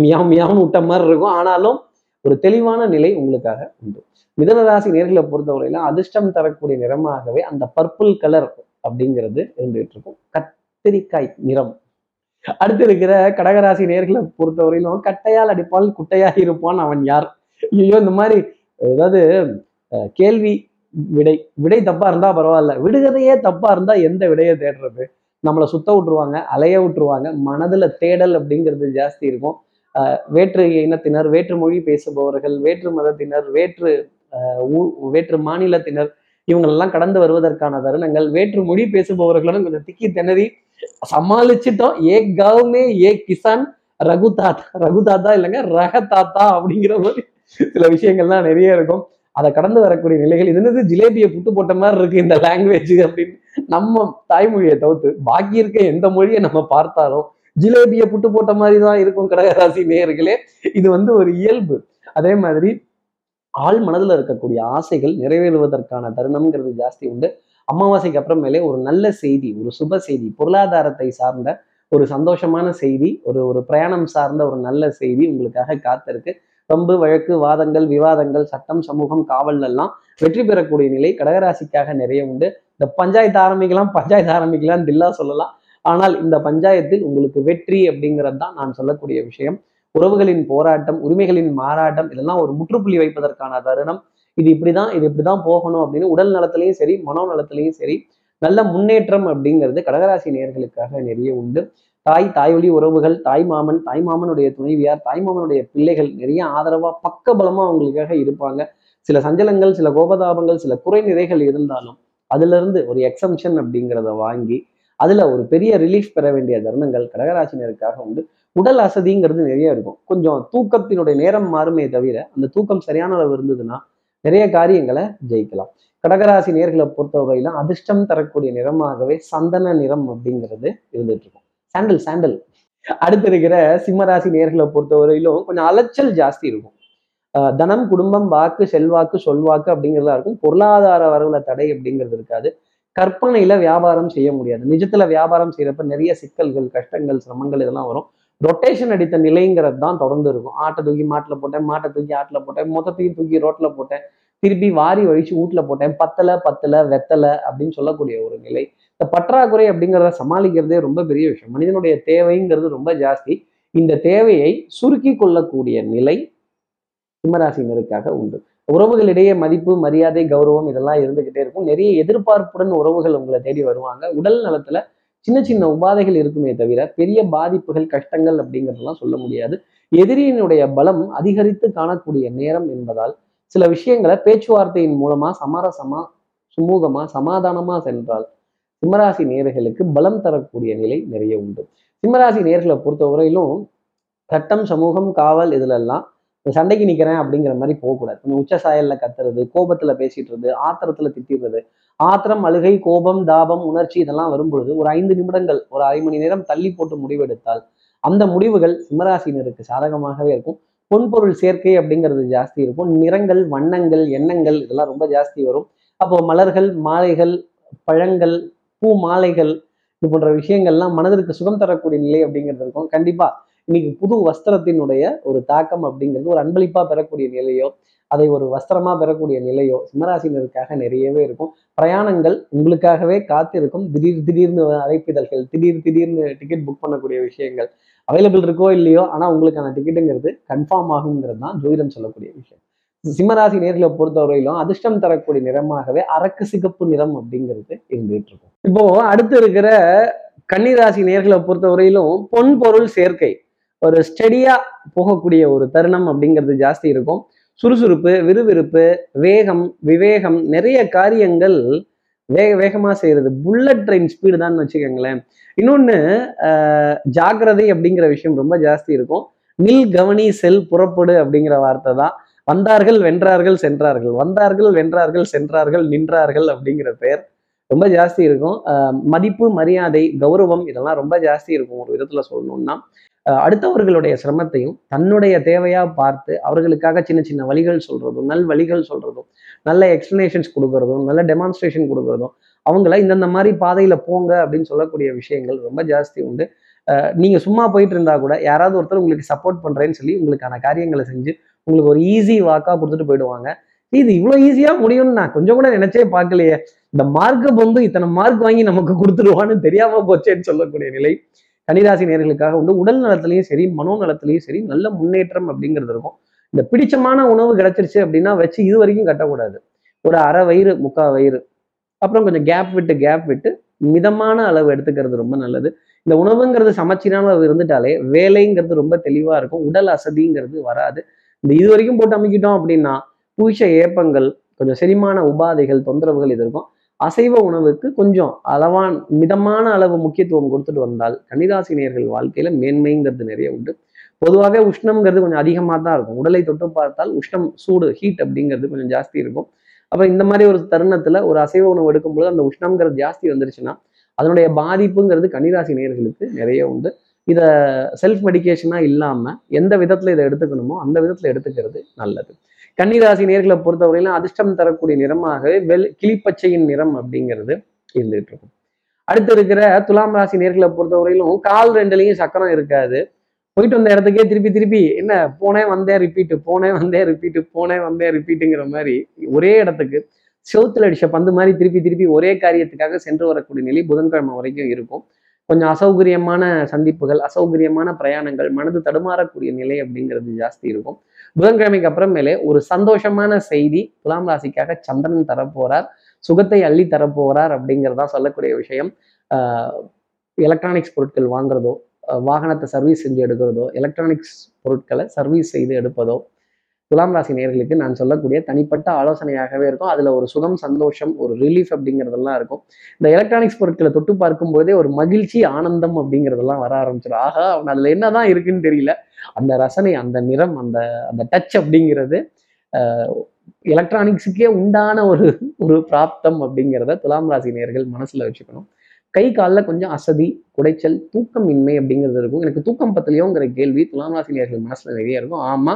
மியாம் மியாம் விட்ட மாதிரி இருக்கும். ஆனாலும் ஒரு தெளிவான நிலை உங்களுக்காக உண்டு. மிதனராசி நேர்களை பொறுத்தவரையில அதிர்ஷ்டம் தரக்கூடிய நிறமாகவே அந்த பர்பிள் கலர் அப்படிங்கிறது இருந்துகிட்டு இருக்கும். கத்திரிக்காய் நிறம் அடுத்து இருக்கிற கடகராசி நேர்களை பொறுத்தவரையிலும் கட்டையால் அடிப்பால் குட்டையாக இருப்பான் அவன் யார்? ஐயோ இந்த மாதிரி ஏதாவது கேள்வி விடை விடை தப்பா இருந்தா பரவாயில்ல. விடுகதையே தப்பா இருந்தா எந்த விடையை தேடுறது? நம்மளை சுத்த விட்டுருவாங்க அலைய விட்டுருவாங்க மனதுல தேடல் அப்படிங்கிறது ஜாஸ்தி இருக்கும். வேற்று இனத்தினர் வேற்று மொழி பேசுபவர்கள் வேற்று மதத்தினர் வேற்று ஊ- வேற்று மாநிலத்தினர் இவங்களெல்லாம் கடந்து வருவதற்கான தருணங்கள். வேற்று மொழி பேசுபவர்களும் கொஞ்சம் திக்கி திணறி சமாளிச்சிட்டோம். ஏ கவுமே ஏ கிசான் ரகு தாத்தா. ரகு தாத்தா இல்லைங்க ரக தாத்தா அப்படிங்கிற மாதிரி சில விஷயங்கள்லாம் நிறைய இருக்கும். அதை கடந்து வரக்கூடிய நிலைகள் இது என்னது ஜிலேபியை புட்டு போட்ட மாதிரி இருக்கு இந்த லாங்குவேஜ் அப்படின்னு நம்ம தாய்மொழியை தவிர்த்து பாக்கி இருக்க எந்த மொழியை நம்ம பார்த்தாலும் ஜிலேபியை புட்டு போட்ட மாதிரி தான் இருக்கும் கடகராசி நேயர்களே. இது வந்து ஒரு இயல்பு. அதே மாதிரி ஆள் மனதில் இருக்கக்கூடிய ஆசைகள் நிறைவேறுவதற்கான தருணம்ங்கிறது ஜாஸ்தி உண்டு. அமாவாசைக்கு அப்புறமேலே ஒரு நல்ல செய்தி ஒரு சுப செய்தி பொருளாதாரத்தை சார்ந்த ஒரு சந்தோஷமான செய்தி ஒரு ஒரு பிரயாணம் சார்ந்த ஒரு நல்ல செய்தி உங்களுக்காக காத்திருக்கு. ரொம்ப வழக்கு வாதங்கள் விவாதங்கள் சட்டம் சமூகம் காவல் எல்லாம் வெற்றி பெறக்கூடிய நிலை கடகராசிக்காக நிறைய உண்டு. இந்த பஞ்சாயத்து ஆரம்பிக்கலாம் பஞ்சாயத்து ஆரம்பிக்கலாம் தில்லா சொல்லலாம். ஆனால் இந்த பஞ்சாயத்தில் உங்களுக்கு வெற்றி அப்படிங்கிறது தான் நான் சொல்லக்கூடிய விஷயம். உறவுகளின் போராட்டம் உரிமைகளின் மாறாட்டம் இதெல்லாம் ஒரு முற்றுப்புள்ளி வைப்பதற்கான தருணம். இது இப்படிதான் இது இப்படிதான் போகணும் அப்படின்னு உடல் நலத்திலையும் சரி மனோ நலத்திலையும் சரி நல்ல முன்னேற்றம் அப்படிங்கிறது கடகராசி நேர்களுக்காக நிறைய உண்டு. தாய் தாய்வழி உறவுகள் தாய் மாமன் தாய் மாமனுடைய துணைவியார் தாய் மாமனுடைய பிள்ளைகள் நிறைய ஆதரவா பக்க பலமா அவங்களுக்காக இருப்பாங்க. சில சஞ்சலங்கள் சில கோபதாபங்கள் சில குறைநிறைகள் இருந்தாலும் அதுல இருந்து ஒரு எக்ஸம்ஷன் அப்படிங்கிறத வாங்கி அதுல ஒரு பெரிய ரிலீஃப் பெற வேண்டிய தருணங்கள் கடகராசினருக்காக உண்டு. உடல் அசதிங்கிறது நிறைய இருக்கும். கொஞ்சம் தூக்கத்தினுடைய நேரம் மாறுமே தவிர அந்த தூக்கம் சரியான அளவு இருந்ததுன்னா நிறைய காரியங்களை ஜெயிக்கலாம். கடகராசி நேர்களை பொறுத்தவரையில அதிர்ஷ்டம் தரக்கூடிய நிறமாகவே சந்தன நிறம் அப்படிங்கிறது இருந்துட்டு இருக்கும். சாண்டல் சாண்டல் அடுத்து இருக்கிற சிம்மராசி நேர்களை பொறுத்தவரையிலும் கொஞ்சம் அலைச்சல் ஜாஸ்தி இருக்கும். ஆஹ் தனம் குடும்பம் வாக்கு செல்வாக்கு சொல்வாக்கு அப்படிங்கிறதா இருக்கும். பொருளாதார வரவுல தடை அப்படிங்கிறது இருக்காது. கற்பனையில வியாபாரம் செய்ய முடியாது. நிஜத்துல வியாபாரம் செய்யறப்ப நிறைய சிக்கல்கள் கஷ்டங்கள் சிரமங்கள் இதெல்லாம் வரும். ரொட்டேஷன் அடித்த நிலைங்கிறது தான் தொடர்ந்து இருக்கும். ஆட்டை தூக்கி மாட்டில் போட்டேன் மாட்டை தூக்கி ஆட்டில் போட்டேன் மொத்தத்தையும் தூக்கி ரோட்டில் போட்டேன் திருப்பி வாரி வழிச்சு வீட்டில் போட்டேன் பத்தல பத்தல வெத்தலை அப்படின்னு சொல்லக்கூடிய ஒரு நிலை. இந்த பற்றாக்குறை அப்படிங்கிறத சமாளிக்கிறதே ரொம்ப பெரிய விஷயம். மனிதனுடைய தேவைங்கிறது ரொம்ப ஜாஸ்தி. இந்த தேவையை சுருக்கி கொள்ளக்கூடிய நிலை சிம்மராசினருக்காக உண்டு. உறவுகளிடையே மதிப்பு மரியாதை கௌரவம் இதெல்லாம் இருந்துகிட்டே இருக்கும். நிறைய எதிர்பார்ப்புடன் உறவுகள் உங்களை தேடி வருவாங்க. உடல் நலத்துல சின்ன சின்ன உபாதைகள் இருக்குமே தவிர பெரிய பாதிப்புகள் கஷ்டங்கள் அப்படிங்கிறதெல்லாம் சொல்ல முடியாது. எதிரியினுடைய பலம் அதிகரித்து காணக்கூடிய நேரம் என்பதால் சில விஷயங்களை பேச்சுவார்த்தையின் மூலமா சமரசமா சுமூகமா சமாதானமா சென்றால் சிம்மராசி நேர்களுக்கு பலம் தரக்கூடிய நிலை நிறைய உண்டு. சிம்மராசி நேர்களை பொறுத்தவரையிலும் சட்டம் சமூகம் காவல் இதுலெல்லாம் சண்டைக்கு நிக்கிறேன் அப்படிங்கிற மாதிரி போகக்கூடாது. கொஞ்சம் உச்ச சாயல்ல கத்துறது கோபத்துல பேசிட்டுறது ஆத்திரத்துல திட்டிடுறது. ஆத்திரம் அழுகை கோபம் தாபம் உணர்ச்சி இதெல்லாம் வரும்பொழுது ஒரு ஐந்து நிமிடங்கள் ஒரு அரை மணி நேரம் தள்ளி போட்டு முடிவெடுத்தால் அந்த முடிவுகள் சிம்மராசினருக்கு சாதகமாகவே இருக்கும். பொன்பொருள் சேர்க்கை அப்படிங்கிறது ஜாஸ்தி இருக்கும். நிறங்கள் வண்ணங்கள் எண்ணங்கள் இதெல்லாம் ரொம்ப ஜாஸ்தி வரும். அப்போ மலர்கள் மாலைகள் பழங்கள் பூ மாலைகள் இது போன்ற விஷயங்கள்லாம் மனதிற்கு சுகம் தரக்கூடிய நிலை அப்படிங்கிறது இருக்கும். கண்டிப்பா இன்னைக்கு புது வஸ்திரத்தினுடைய ஒரு தாக்கம் அப்படிங்கிறது ஒரு அன்பளிப்பா பெறக்கூடிய நிலையோ அதை ஒரு வஸ்திரமா பெறக்கூடிய நிலையோ சிம்மராசினருக்காக நிறையவே இருக்கும். பிரயாணங்கள் உங்களுக்காகவே காத்திருக்கும். திடீர் திடீர்னு அழைப்பிதழ்கள் திடீர் திடீர்னு டிக்கெட் புக் பண்ணக்கூடிய விஷயங்கள் அவைலபிள் இருக்கோ இல்லையோ ஆனா உங்களுக்கான டிக்கெட்டுங்கிறது கன்ஃபார்ம் ஆகுங்கிறது தான் ஜோதிடம் சொல்லக்கூடிய விஷயம். சிம்மராசி நேர்களை பொறுத்தவரையிலும் அதிர்ஷ்டம் தரக்கூடிய நிறமாகவே அரக்கு சிகப்பு நிறம் அப்படிங்கிறது இருந்துகிட்டு இருக்கும். இப்போ அடுத்து இருக்கிற கன்னிராசி நேர்களை பொறுத்தவரையிலும் பொன் பொருள் சேர்க்கை. ஒரு ஸ்டெடியா போகக்கூடிய ஒரு தருணம் அப்படிங்கிறது ஜாஸ்தி இருக்கும். சுறுசுறுப்பு விறுவிறுப்பு வேகம் விவேகம் நிறைய காரியங்கள் வேக வேகமாக செய்கிறது புல்லட் ட்ரெயின் ஸ்பீடு தான் வச்சுக்கோங்களேன். இன்னொன்று ஜாக்கிரதை அப்படிங்கிற விஷயம் ரொம்ப ஜாஸ்தி இருக்கும். நில் கவனி செல் புறப்படு அப்படிங்கிற வார்த்தை தான். வந்தார்கள் வென்றார்கள் சென்றார்கள். வந்தார்கள் வென்றார்கள் சென்றார்கள் நின்றார்கள் அப்படிங்கிற பெயர். ரொம்ப ஜாஸ்தி இருக்கும். மதிப்பு மரியாதை கௌரவம் இதெல்லாம் ரொம்ப ஜாஸ்தி இருக்கும் ஒரு விதத்துல சொல்லணும்னா அடுத்தவர்களுடைய சிரமத்தையும் தன்னுடைய தேவையா பார்த்து அவர்களுக்காக சின்ன சின்ன வழிகள் சொல்றதும் நல் வழிகள் சொல்றதும் நல்ல எக்ஸ்பிளனேஷன்ஸ் கொடுக்கறதும் நல்ல டெமான்ஸ்ட்ரேஷன் கொடுக்கறதும் அவங்கள இந்தந்த மாதிரி பாதையில போங்க அப்படின்னு சொல்லக்கூடிய விஷயங்கள் ரொம்ப ஜாஸ்தி உண்டு. ஆஹ், நீங்க சும்மா போயிட்டு இருந்தா கூட யாராவது ஒருத்தர் உங்களுக்கு சப்போர்ட் பண்றேன்னு சொல்லி உங்களுக்கான காரியங்களை செஞ்சு உங்களுக்கு ஒரு ஈஸி வாக்கா கொடுத்துட்டு போயிடுவாங்க. இது இவ்வளவு ஈஸியா முடியும்னு நான் கொஞ்சம் கூட நினைச்சே பார்க்கலையே. இந்த மார்க்க பொந்து இத்தனை மார்க் வாங்கி நமக்கு கொடுத்துருவான்னு தெரியாம போச்சேன்னு சொல்லக்கூடிய நிலை கனிராசி நேர்களுக்காக உண்டு. உடல் நலத்திலையும் சரி மனோ நலத்திலையும் சரி நல்ல முன்னேற்றம் அப்படிங்கிறது இருக்கும். இந்த பிடிச்சமான உணவு கிடைச்சிருச்சு அப்படின்னா வச்சு இது வரைக்கும் கட்டக்கூடாது. ஒரு அரை வயிறு முக்கால் வயிறு அப்புறம் கொஞ்சம் கேப் விட்டு கேப் விட்டு மிதமான அளவு எடுத்துக்கிறது ரொம்ப நல்லது. இந்த உணவுங்கிறது சமச்சீரான அளவு இருந்துட்டாலே வேலைங்கிறது ரொம்ப தெளிவாக இருக்கும். உடல் அசதிங்கிறது வராது. இந்த இது வரைக்கும் போட்டு அமைக்கிட்டோம் அப்படின்னா பூச்ச ஏப்பங்கள் கொஞ்சம் செரிமான உபாதைகள் தொந்தரவுகள் இது இருக்கும். அசைவ உணவுக்கு கொஞ்சம் அளவான் மிதமான அளவு முக்கியத்துவம் கொடுத்துட்டு வந்தால் கன்னிராசினியர்கள் வாழ்க்கையில மேன்மைங்கிறது நிறைய உண்டு. பொதுவாகவே உஷ்ணம்ங்கிறது கொஞ்சம் அதிகமாக தான் இருக்கும். உடலை தொட்டு பார்த்தால் உஷ்ணம் சூடு ஹீட் அப்படிங்கிறது கொஞ்சம் ஜாஸ்தி இருக்கும். அப்போ இந்த மாதிரி ஒரு தருணத்துல ஒரு அசைவ உணவு எடுக்கும்போது அந்த உஷ்ணம்ங்கிறது ஜாஸ்தி வந்துருச்சுன்னா அதனுடைய பாதிப்புங்கிறது கன்னிராசி நேர்களுக்கு நிறைய உண்டு. இதை செல்ஃப் மெடிக்கேஷனாக இல்லாம எந்த விதத்துல இதை எடுத்துக்கணுமோ அந்த விதத்துல எடுத்துக்கிறது நல்லது. கன்னிராசி நேர்களை பொறுத்தவரையிலும் அதிர்ஷ்டம் தரக்கூடிய நிறமாகவே வெள் கிளிப்பச்சையின் நிறம் அப்படிங்கிறது இருந்துகிட்டு இருக்கும். அடுத்து இருக்கிற துலாம் ராசி நேர்களை பொறுத்தவரையிலும் கால் ரெண்டுலையும் சக்கரம் இருக்காது. போயிட்டு வந்த இடத்துக்கே திருப்பி திருப்பி என்ன போனேன் வந்தேன் ரிப்பீட்டு போனேன் வந்தேன் ரிப்பீட்டு போனேன் வந்தேன் ரிப்பீட்டுங்கிற மாதிரி ஒரே இடத்துக்கு செவுத்துல அடிச்ச பந்து மாதிரி திருப்பி திருப்பி ஒரே காரியத்துக்காக சென்று வரக்கூடிய நிலை புதன்கிழமை வரைக்கும் இருக்கும். கொஞ்சம் அசௌகரியமான சந்திப்புகள் அசௌகரியமான பிரயாணங்கள் மனது தடுமாறக்கூடிய நிலை அப்படிங்கிறது ஜாஸ்தி இருக்கும். புதன்கிழமைக்கு அப்புறமேலே ஒரு சந்தோஷமான செய்தி துலாம் ராசிக்காக சந்திரன் தரப்போறார் சுகத்தை அள்ளி தரப்போறார் அப்படிங்கிறதா சொல்லக்கூடிய விஷயம். எலக்ட்ரானிக்ஸ் பொருட்கள் வாங்குறதோ வாகனத்தை சர்வீஸ் செஞ்சு எடுக்கிறதோ எலக்ட்ரானிக்ஸ் பொருட்களை சர்வீஸ் செய்து எடுப்பதோ துலாம் ராசி நேர்களுக்கு நான் சொல்லக்கூடிய தனிப்பட்ட ஆலோசனையாகவே இருக்கும். அதுல ஒரு சுகம் சந்தோஷம் ஒரு ரிலீஃப் அப்படிங்கிறதெல்லாம் இருக்கும். இந்த எலக்ட்ரானிக்ஸ் பொருட்களை தொட்டு பார்க்கும் போதே ஒரு மகிழ்ச்சி ஆனந்தம் அப்படிங்கிறதெல்லாம் வர ஆரம்பிச்சிடும். ஆகா அவன் அதுல என்னதான் இருக்குன்னு தெரியல. அந்த ரசனை அந்த நிறம் அந்த அந்த டச் அப்படிங்கிறது எலக்ட்ரானிக்ஸுக்கே உண்டான ஒரு ஒரு பிராப்தம் அப்படிங்கிறத துலாம் ராசி நேர்கள் மனசுல வச்சுக்கணும். கை காலில் கொஞ்சம் அசதி குடைச்சல் தூக்கம் இன்மை அப்படிங்கிறது இருக்கும். எனக்கு தூக்கம் பத்திலையோங்கிற கேள்வி துலாம் ராசி நேர்கள் மனசுல நிறைய இருக்கும். ஆமா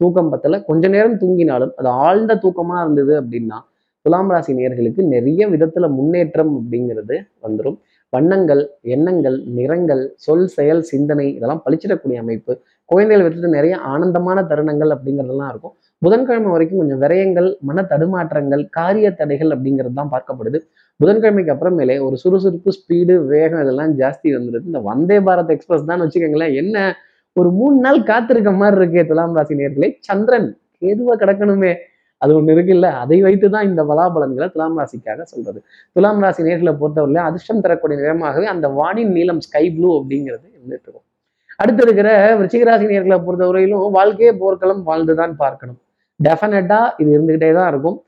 தூக்கம் பத்தல கொஞ்ச நேரம் தூங்கினாலும் அது ஆழ்ந்த தூக்கமா இருந்தது அப்படின்னா துலாம் ராசி நேர்களுக்கு நிறைய விதத்துல முன்னேற்றம் அப்படிங்கிறது வந்துடும் வண்ணங்கள் எண்ணங்கள் நிறங்கள் சொல் செயல் சிந்தனை இதெல்லாம் பழிச்சிடக்கூடிய அமைப்பு. குழந்தைகள் விதத்துல நிறைய ஆனந்தமான தருணங்கள் அப்படிங்கிறதெல்லாம் இருக்கும். புதன்கிழமை வரைக்கும் கொஞ்சம் விரயங்கள் மன தடுமாற்றங்கள் காரிய தடைகள் அப்படிங்கிறது தான் பார்க்கப்படுது. புதன்கிழமைக்கு அப்புறமேலே ஒரு சுறுசுறுப்பு ஸ்பீடு வேகம் இதெல்லாம் ஜாஸ்தி வந்துடுது இந்த வந்தே பாரத் எக்ஸ்பிரஸ் தான் வச்சுக்கோங்களேன். என்ன ஒரு மூணு நாள் காத்திருக்க மாதிரி இருக்கே துலாம் ராசி நேர்களே சந்திரன் எதுவா கிடக்கணுமே. அது ஒண்ணு இருக்குல்ல. அதை வைத்து தான் இந்த பலாபலன்களை துலாம் ராசிக்காக சொல்றது. துலாம் ராசி நேர்களை பொறுத்தவரையில அதிர்ஷ்டம் தரக்கூடிய நிறமாகவே அந்த வானின் நீளம் ஸ்கை ப்ளூ அப்படிங்கிறது இருந்துட்டு இருக்கும் அடுத்து இருக்கிற விருச்சிகராசி நேர்களை பொறுத்தவரையிலும் வாழ்க்கையே போர்க்களம் வாழ்ந்துதான் பார்க்கணும். டெஃபினட்டா இது இருந்துகிட்டே தான் இருக்கும்.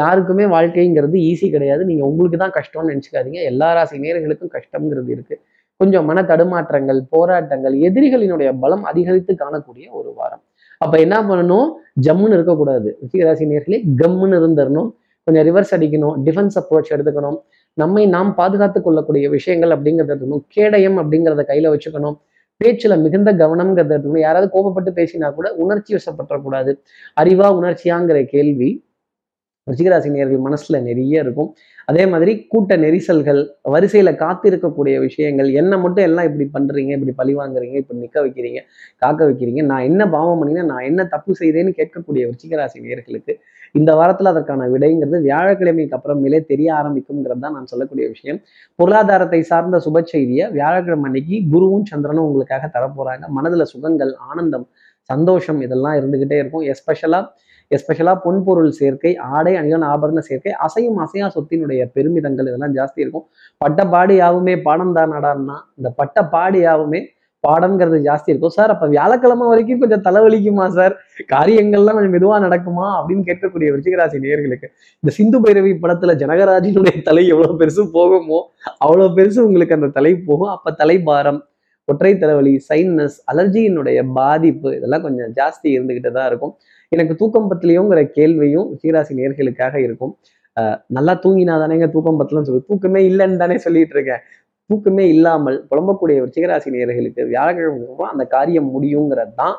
யாருக்குமே வாழ்க்கைங்கிறது ஈஸி கிடையாது. நீங்க உங்களுக்கு தான் கஷ்டம்னு நினச்சிக்காதீங்க. எல்லா ராசி நேர்களுக்கும் கஷ்டம்ங்கிறது இருக்கு. கொஞ்சம் மன தடுமாற்றங்கள் போராட்டங்கள் எதிரிகளினுடைய பலம் அதிகரித்து காணக்கூடிய ஒரு வாரம். அப்ப என்ன பண்ணணும்? ஜம்முன்னு இருக்கக்கூடாது. ராசி நேர்களே கம்முன்னு இருந்துடணும் கொஞ்சம் ரிவர்ஸ் அடிக்கணும் டிஃபென்ஸ் அப்ரோச் எடுத்துக்கணும். நம்மை நாம் பாதுகாத்து கொள்ளக்கூடிய விஷயங்கள் அப்படிங்கிறத எடுத்துக்கணும். கேடயம் அப்படிங்கிறத கையில வச்சுக்கணும். பேச்சுல மிகுந்த கவனம்ங்கிறத எடுத்துக்கணும். யாராவது கோபப்பட்டு பேசினா கூட உணர்ச்சி வசப்பற்றக்கூடாது அறிவா உணர்ச்சியாங்கிற கேள்வி ரிஷிகராசி நேர்கள் மனசுல நிறைய இருக்கும். அதே மாதிரி கூட்ட நெரிசல்கள் வரிசையில காத்திருக்கக்கூடிய விஷயங்கள் என்ன மட்டும் எல்லாம் இப்படி பண்றீங்க இப்படி பழி வாங்குறீங்க இப்படி நிக்க வைக்கிறீங்க காக்க வைக்கிறீங்க நான் என்ன பாவம் பண்ணினேன் நான் என்ன தப்பு செய்தேன்னு கேட்கக்கூடிய ரிச்சிகராசி நேர்களுக்கு இந்த வாரத்துல அதற்கான விடைங்கிறது வியாழக்கிழமைக்கு அப்புறமேலே தெரிய ஆரம்பிக்கும்ங்கிறது தான் நான் சொல்லக்கூடிய விஷயம். பொருளாதாரத்தை சார்ந்த சுப செய்தியை வியாழக்கிழமை அன்னைக்கு குருவும் சந்திரனும் உங்களுக்காக தரப்போறாங்க. மனதுல சுகங்கள் ஆனந்தம் சந்தோஷம் இதெல்லாம் இருந்துகிட்டே இருக்கும். எஸ்பெஷலாக எஸ்பெஷலாக பொன்பொருள் சேர்க்கை ஆடை அணிகன் ஆபரண சேர்க்கை அசையும் அசையா சொத்தினுடைய பெருமிதங்கள் இதெல்லாம் ஜாஸ்தி இருக்கும். பட்ட யாவுமே பாடம் தான் நடான்னா இந்த பட்ட யாவுமே பாடம்ங்கிறது ஜாஸ்தி இருக்கும். சார் அப்போ வியாழக்கிழமை வரைக்கும் கொஞ்சம் தலைவலிக்குமா சார்? காரியங்கள்லாம் கொஞ்சம் மெதுவாக நடக்குமா? அப்படின்னு கேட்கக்கூடிய விருச்சிகராசி நேர்களுக்கு இந்த சிந்து பைரவி படத்துல ஜனகராஜினுடைய தலை எவ்வளோ பெருசு போகுமோ அவ்வளோ பெருசு உங்களுக்கு அந்த தலை போகும். அப்போ தலைபாரம் ஒற்றை தலைவலி சைனஸ் அலர்ஜியினுடைய பாதிப்பு இதெல்லாம் கொஞ்சம் ஜாஸ்தி இருந்துக்கிட்டு தான் இருக்கும். எனக்கு தூக்கம் பத்திலையோங்கிற கேள்வியும் சீராசி நேர்களுக்காக இருக்கும். நல்லா தூங்கினா தானேங்க தூக்கம் பத்தலன்னு சொல்லி தூக்கமே இல்லைன்னு தானே சொல்லிட்டு இருக்கேன். தூக்கமே இல்லாமல் புலம்பக்கூடிய ஒரு நேர்களுக்கு வியாழக்கிழமை அந்த காரியம் முடியுங்கிறது தான்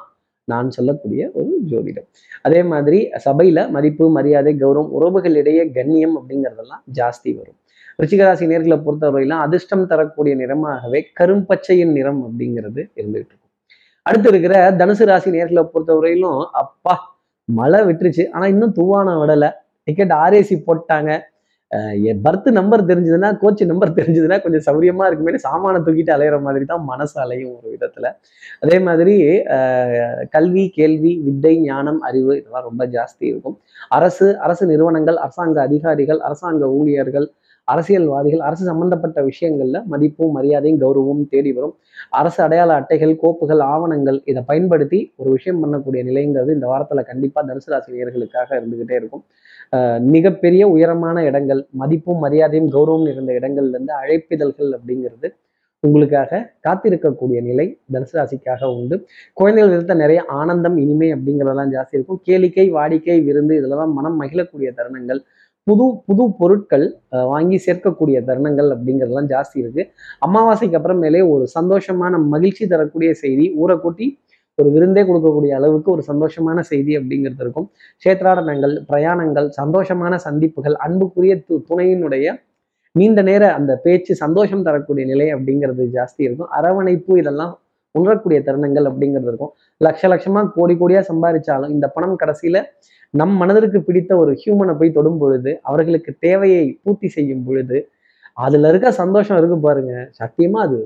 நான் சொல்லக்கூடிய ஒரு ஜோதிடம். அதே மாதிரி சபையில மதிப்பு மரியாதை கௌரவம் உறவுகளிடையே கண்ணியம் அப்படிங்கிறதெல்லாம் ஜாஸ்தி வரும். ரிச்சிகராசி நேர்களை பொறுத்தவரையிலும் அதிர்ஷ்டம் தரக்கூடிய நிறமாகவே கரும்பச்சையின் நிறம் அப்படிங்கிறது இருந்துகிட்டு இருக்கும். அடுத்து இருக்கிற தனுசு ராசி நேர்களை பொறுத்தவரையிலும் அப்பா மழை விட்டுருச்சு. ஆனா இன்னும் தூவான விடலை. டிக்கெட் ஆர்ஏசி போட்டாங்க. பர்த் நம்பர் தெரிஞ்சதுன்னா கோச் நம்பர் தெரிஞ்சதுன்னா கொஞ்சம் சௌரியமா இருக்குமே சாமானை தூக்கிட்டு அலையிற மாதிரி தான் மனசு அலையும் ஒரு விதத்துல. அதே மாதிரி கல்வி கேள்வி வித்தை ஞானம் அறிவு இதெல்லாம் ரொம்ப ஜாஸ்தி இருக்கும். அரசு அரசு நிறுவனங்கள் அரசாங்க அதிகாரிகள் அரசாங்க ஊழியர்கள் அரசியல்வாதிகள் அரசு சம்பந்தப்பட்ட விஷயங்கள்ல மதிப்பும் மரியாதையும் கௌரவமும் தேடி வரும். அரசு அடையாள அட்டைகள் கோப்புகள் ஆவணங்கள் இதை பயன்படுத்தி ஒரு விஷயம் பண்ணக்கூடிய நிலைங்கிறது இந்த வாரத்துல கண்டிப்பா தனுசு ராசி இருந்துகிட்டே இருக்கும். மிகப்பெரிய உயரமான இடங்கள் மதிப்பும் மரியாதையும் கௌரவம் நிறைந்த இடங்கள்ல இருந்து அழைப்பிதழ்கள் அப்படிங்கிறது உங்களுக்காக காத்திருக்கக்கூடிய நிலை தனுசு ராசிக்காக உண்டு. குழந்தைகள் விதத்த நிறைய ஆனந்தம் இனிமை அப்படிங்கிறதெல்லாம் ஜாஸ்தி இருக்கும். கேளிக்கை வாடிக்கை விருந்து இதெல்லாம் மனம் மகிழக்கூடிய தருணங்கள் புது புது பொருட்கள் அஹ், வாங்கி சேர்க்கக்கூடிய தருணங்கள் அப்படிங்கிறதுலாம் ஜாஸ்தி இருக்கு. அமாவாசைக்கு அப்புறமேலே ஒரு சந்தோஷமான மகிழ்ச்சி தரக்கூடிய செய்தி ஊரை கூட்டி ஒரு விருந்தே கொடுக்கக்கூடிய அளவுக்கு ஒரு சந்தோஷமான செய்தி அப்படிங்கிறது இருக்கும். சேத்ராடனங்கள் பிரயாணங்கள் சந்தோஷமான சந்திப்புகள் அன்புக்குரிய து துணையினுடைய நீண்ட நேர அந்த பேச்சு சந்தோஷம் தரக்கூடிய நிலை அப்படிங்கிறது ஜாஸ்தி இருக்கும். அரவணைப்பு இதெல்லாம் உணரக்கூடிய தருணங்கள் அப்படிங்கிறது இருக்கும். லட்ச லட்சமா கோடி கோடியா சம்பாதிச்சாலும் இந்த பணம் கடைசியில நம் மனதிற்கு பிடித்த ஒரு ஹியூமனை போய் தொடும் பொழுது அவர்களுக்கு தேவையை பூர்த்தி செய்யும் பொழுது அதுல இருக்க சந்தோஷம் இருக்கு பாருங்க. சத்தியமா அது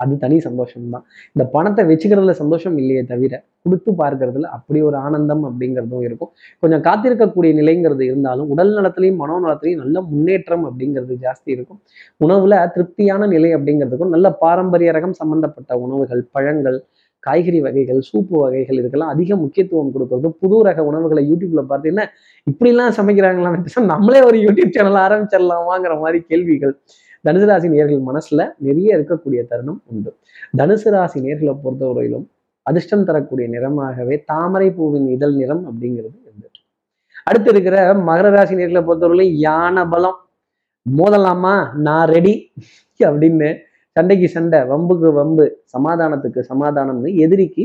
அது தனி சந்தோஷம் தான் இந்த பணத்தை வச்சுக்கிறதுல சந்தோஷம் இல்லையே தவிர கொடுத்து பார்க்கறதுல அப்படி ஒரு ஆனந்தம் அப்படிங்கிறதும் இருக்கும். கொஞ்சம் காத்திருக்கக்கூடிய நிலைங்கிறது இருந்தாலும் உடல் நலத்திலையும் மனோ நலத்திலையும் நல்ல முன்னேற்றம் அப்படிங்கிறது ஜாஸ்தி இருக்கும். உணவுல திருப்தியான நிலை அப்படிங்கிறதுக்கும் நல்ல பாரம்பரிய ரகம் சம்பந்தப்பட்ட உணவுகள் பழங்கள் காய்கறி வகைகள் சூப்பு வகைகள் இதுக்கெல்லாம் அதிக முக்கியத்துவம் கொடுக்கறது. புது ரக உணவுகளை யூடியூப்ல பார்த்து என்ன இப்படிலாம் சமைக்கிறாங்களா நம்மளே ஒரு யூடியூப் சேனல் ஆரம்பிச்சிடலாமாங்கிற மாதிரி கேள்விகள். தனுசு ராசி நேர்கள் மனசுல நிறைய இருக்கக்கூடிய தருணம் உண்டு. தனுசு ராசி நேர்களை பொறுத்தவரையிலும் அதிர்ஷ்டம் தரக்கூடிய நிறமாகவே தாமரை பூவின் இதழ் நிறம் அப்படிங்கிறது இருந்துட்டு அடுத்து இருக்கிற மகர ராசி நேர்களை பொறுத்தவரையிலும் யானை பலம். மோதலாமா? நான் ரெடி அப்படின்னு சண்டைக்கு சண்டை வம்புக்கு வம்பு சமாதானத்துக்கு சமாதானம்னு எதிரிக்கு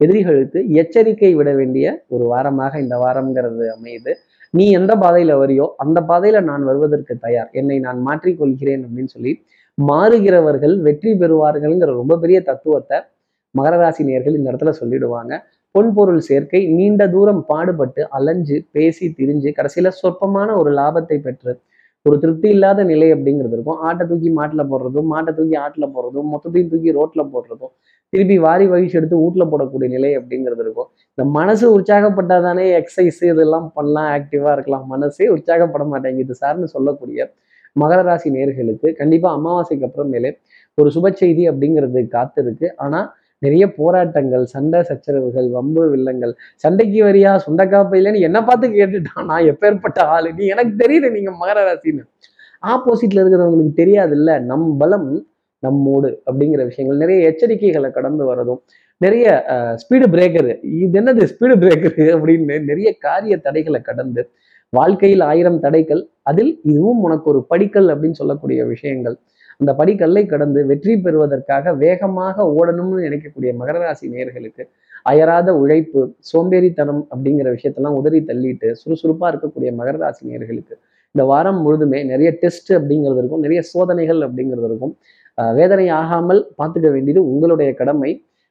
எதிரிகளுக்கு எச்சரிக்கை விட வேண்டிய ஒரு வாரமாக இந்த வாரம்ங்கிறது அமையுது. நீ எந்த பாதையில வரியோ அந்த பாதையில நான் வருவதற்கு தயார். என்னை நான் மாற்றிக்கொள்கிறேன் அப்படின்னு சொல்லி மாறுகிறவர்கள் வெற்றி பெறுவார்கள்ங்கிற ரொம்ப பெரிய தத்துவத்தை மகரராசி நேர்கள் இந்த இடத்துல சொல்லிடுவாங்க. பொன்பொருள் சேர்க்கை நீண்ட தூரம் பாடுபட்டு அலைஞ்சு பேசி திரிஞ்சு கடைசியில சொற்பமான ஒரு லாபத்தை பெற்று ஒரு திருப்தி இல்லாத நிலை அப்படிங்கிறது இருக்கும். ஆட்டை தூக்கி மாட்டில் போடுறதும் மாட்டை தூக்கி ஆட்டில் போடுறதும் மொத்தத்தையும் தூக்கி ரோட்டில் போடுறதும் திருப்பி வாரி வகிச்சு எடுத்து வீட்டில் போடக்கூடிய நிலை அப்படிங்கிறது இருக்கும். இந்த மனசு உற்சாகப்பட்டாதானே எக்ஸசைஸ் இதெல்லாம் பண்ணலாம் ஆக்டிவாக இருக்கலாம். மனசே உற்சாகப்பட மாட்டேங்குது சார்னு சொல்லக்கூடிய மகர ராசி நேர்களுக்கு கண்டிப்பாக அமாவாசைக்கு அப்புறமேலே ஒரு சுப செய்தி அப்படிங்கிறது காத்து இருக்கு ஆனால் நிறைய போராட்டங்கள் சண்டை சச்சரவுகள் வம்பு வில்லங்கள். சண்டைக்கு வரியா சுண்டக்காப்பையிலன்னு என்ன பார்த்து கேட்டுட்டான். நான் எப்பேற்பட்ட ஆளு? நீ எனக்கு தெரியுது நீங்க மகர ராசின்னு. ஆப்போசிட்ல இருக்கிறவங்களுக்கு தெரியாது இல்ல நம் பலம் நம்மோடு அப்படிங்கிற விஷயங்கள். நிறைய எச்சரிக்கைகளை கடந்து வரதும் நிறைய ஸ்பீடு பிரேக்கர் இது என்னது ஸ்பீடு பிரேக்கர் அப்படின்னு நிறைய காரிய தடைகளை கடந்து வாழ்க்கையில் ஆயிரம் தடைகள் அதில் இதுவும் உனக்கு ஒரு படிக்கல் அப்படின்னு சொல்லக்கூடிய விஷயங்கள். அந்த படிக்கல்லை கடந்து வெற்றி பெறுவதற்காக வேகமாக ஓடணும்னு நினைக்கக்கூடிய மகர ராசி நேயர்களுக்கு அயராத உழைப்பு சோம்பேறித்தனம் அப்படிங்கிற விஷயத்தெல்லாம் உதறி தள்ளிட்டு சுறுசுறுப்பா இருக்கக்கூடிய மகர ராசி நேர்களுக்கு இந்த வாரம் முழுதுமே நிறைய டெஸ்ட் அப்படிங்கிறது இருக்கும் நிறைய சோதனைகள் அப்படிங்கிறது இருக்கும். வேதனை ஆகாமல் பார்த்துக்க வேண்டியது உங்களுடைய கடமை.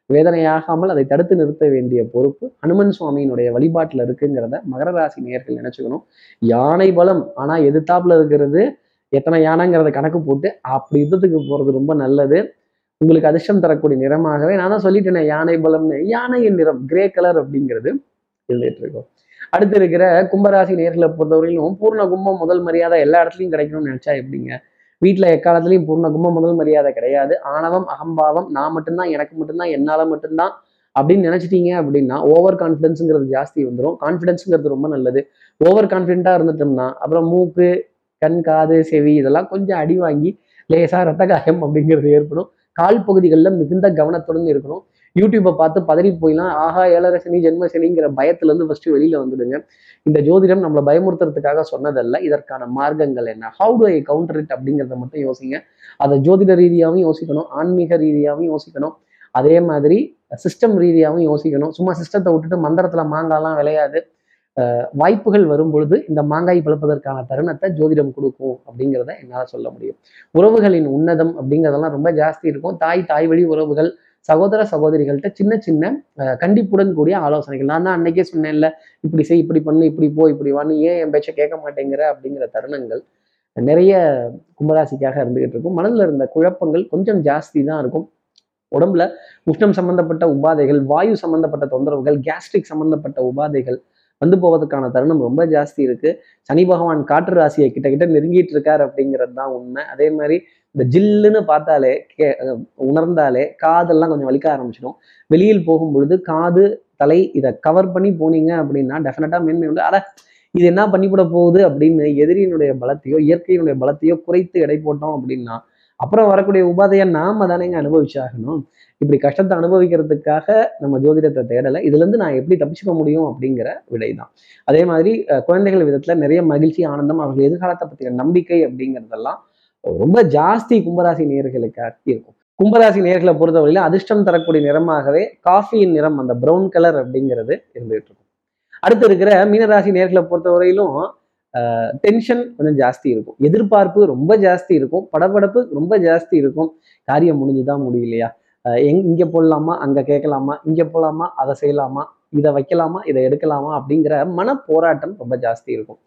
வேதனையாகாமல் அதை தடுத்து நிறுத்த வேண்டிய பொறுப்பு ஹனுமன் சுவாமியினுடைய வழிபாட்டில் இருக்குங்கிறத மகர ராசி நேர்கள் நினைச்சுக்கணும். யானை பலம் ஆனால் எதிர்த்தாப்புல இருக்கிறது எத்தனை யானைங்கிறத கணக்கு போட்டு அப்படி யுத்தத்துக்கு போறது ரொம்ப நல்லது. உங்களுக்கு அதிர்ஷ்டம் தரக்கூடிய நிறமாகவே நான் தான் சொல்லிட்டேனே யானை பலம்னு. யானையின் நிறம் கிரே கலர் அப்படிங்கிறது இருந்துட்டு இருக்கும் அடுத்து இருக்கிற கும்பராசி நேர்களை பொறுத்தவரையிலும் பூர்ண கும்பம் முதல் மரியாதை எல்லா இடத்துலையும் கிடைக்கணும்னு நினைச்சா எப்படிங்க? வீட்டில் எக்காலத்துலையும் பூர்ண கும்பம் முதல் மரியாதை கிடையாது. ஆணவம் அகம்பாவம் நான் மட்டும்தான் எனக்கு மட்டும்தான் என்னால மட்டும்தான் அப்படின்னு நினைச்சிட்டீங்க அப்படின்னா ஓவர் கான்ஃபிடன்ஸுங்கிறது ஜாஸ்தி வந்துடும் கான்ஃபிடன்ஸுங்கிறது ரொம்ப நல்லது. ஓவர் கான்ஃபிடென்ட்டாக இருந்துட்டோம்னா அப்புறம் மூக்கு கண் காது செவி இதெல்லாம் கொஞ்சம் அடி வாங்கி லேசாக ரத்த காயம் அப்படிங்கிறது ஏற்படும். கால் பகுதிகளில் மிகுந்த கவனத்துடன் இருக்கணும். யூடியூப்பை பார்த்து பதறி போயிலாம் ஆஹா ஏழரை சனி ஜென்ம சனிங்கிற வெளியில் வந்துடுங்க. இந்த ஜோதிடம் நம்மளை பயமுறுத்துறதுக்காக சொன்னதல்ல. இதற்கான மார்க்கங்கள் என்ன? How do I counter it அப்படிங்கிறத மட்டும் யோசிங்க. அதை ஜோதிட ரீதியாகவும் யோசிக்கணும். ஆன்மீக ரீதியாகவும் யோசிக்கணும். அதே மாதிரி சிஸ்டம் ரீதியாகவும் யோசிக்கணும். சும்மா சிஸ்டத்தை விட்டுட்டு மந்திரத்தில் மாங்காலாம் விளையாது. வாய்ப்புகள் வரும் பொழுது இந்த மாங்காய் பிளப்பதற்கான தருணத்தை ஜோதிடம் கொடுக்கும் அப்படிங்கிறத என்னால் சொல்ல முடியும். உறவுகளின் உன்னதம் அப்படிங்கிறதெல்லாம் ரொம்ப ஜாஸ்தி இருக்கும். தாய் தாய் வழி உறவுகள் சகோதர சகோதரிகள்கிட்ட சின்ன சின்ன கண்டிப்புடன் கூடிய ஆலோசனைகள். நான் தான் அன்னைக்கே சொன்னேன்ல இப்படி செய் இப்படி பண்ணு இப்படி போ இப்படி வான்னு ஏன் என் பேச்சை கேட்க மாட்டேங்கிற அப்படிங்கிற தருணங்கள் நிறைய கும்பராசிக்காக இருந்துகிட்டு இருக்கும். மனதில் இருந்த குழப்பங்கள் கொஞ்சம் ஜாஸ்தி தான் இருக்கும். உடம்புல உஷ்ணம் சம்பந்தப்பட்ட உபாதைகள் வாயு சம்பந்தப்பட்ட தொந்தரவுகள் கேஸ்ட்ரிக் சம்பந்தப்பட்ட உபாதைகள் வந்து போவதற்கான தருணம் ரொம்ப ஜாஸ்தி இருக்கு. சனி பகவான் காற்று ராசியை கிட்ட கிட்ட நெருங்கிட்டு இருக்காரு அப்படிங்கிறது தான் உண்மை. அதே மாதிரி இந்த ஜில்லுன்னு பார்த்தாலே கே உணர்ந்தாலே காதெல்லாம் கொஞ்சம் வலிக்க ஆரம்பிச்சிடும். வெளியில் போகும்பொழுது காது தலை இதை கவர் பண்ணி போனீங்க அப்படின்னா டெஃபினட்டா மேன்மை உண்டு. அட இது என்ன பண்ணிவிட போகுது அப்படின்னு எதிரியினுடைய பலத்தையோ இயற்கையினுடைய பலத்தையோ குறைத்து எடை போட்டோம் அப்படின்னா அப்புறம் வரக்கூடிய உபாதையை நாம தானேங்க அனுபவிச்சாகணும். இப்படி கஷ்டத்தை அனுபவிக்கிறதுக்காக நம்ம ஜோதிடத்தை தேடலை. இதுல இருந்து நான் எப்படி தப்பிச்சுக்க முடியும் அப்படிங்கிற விடை தான் அதே மாதிரி குழந்தைகள் விதத்துல நிறைய மகிழ்ச்சி ஆனந்தம் அவர்கள் எதிர்காலத்தை பற்றிய நம்பிக்கை அப்படிங்கிறதெல்லாம் ரொம்ப ஜாஸ்தி கும்பராசி நேர்களுக்காக இருக்கும். கும்பராசி நேர்களை பொறுத்தவரையில அதிர்ஷ்டம் தரக்கூடிய நிறமாகவே காஃபியின் நிறம் அந்த ப்ரௌன் கலர் அப்படிங்கிறது இருந்துகிட்டு இருக்கும். அடுத்து இருக்கிற மீனராசி நேர்களை பொறுத்தவரையிலும் டென்ஷன் கொஞ்சம் ஜாஸ்தி இருக்கும். எதிர்பார்ப்பு ரொம்ப ஜாஸ்தி இருக்கும். படபடப்பு ரொம்ப ஜாஸ்தி இருக்கும். காரியம் முடிஞ்சுதான் முடியலையா? எங் இங்கே போடலாமா? அங்கே கேட்கலாமா? இங்கே போகலாமா அதை செய்யலாமா? இதை வைக்கலாமா? இதை எடுக்கலாமா? அப்படிங்கிற மன போராட்டம் ரொம்ப ஜாஸ்தி இருக்கும்.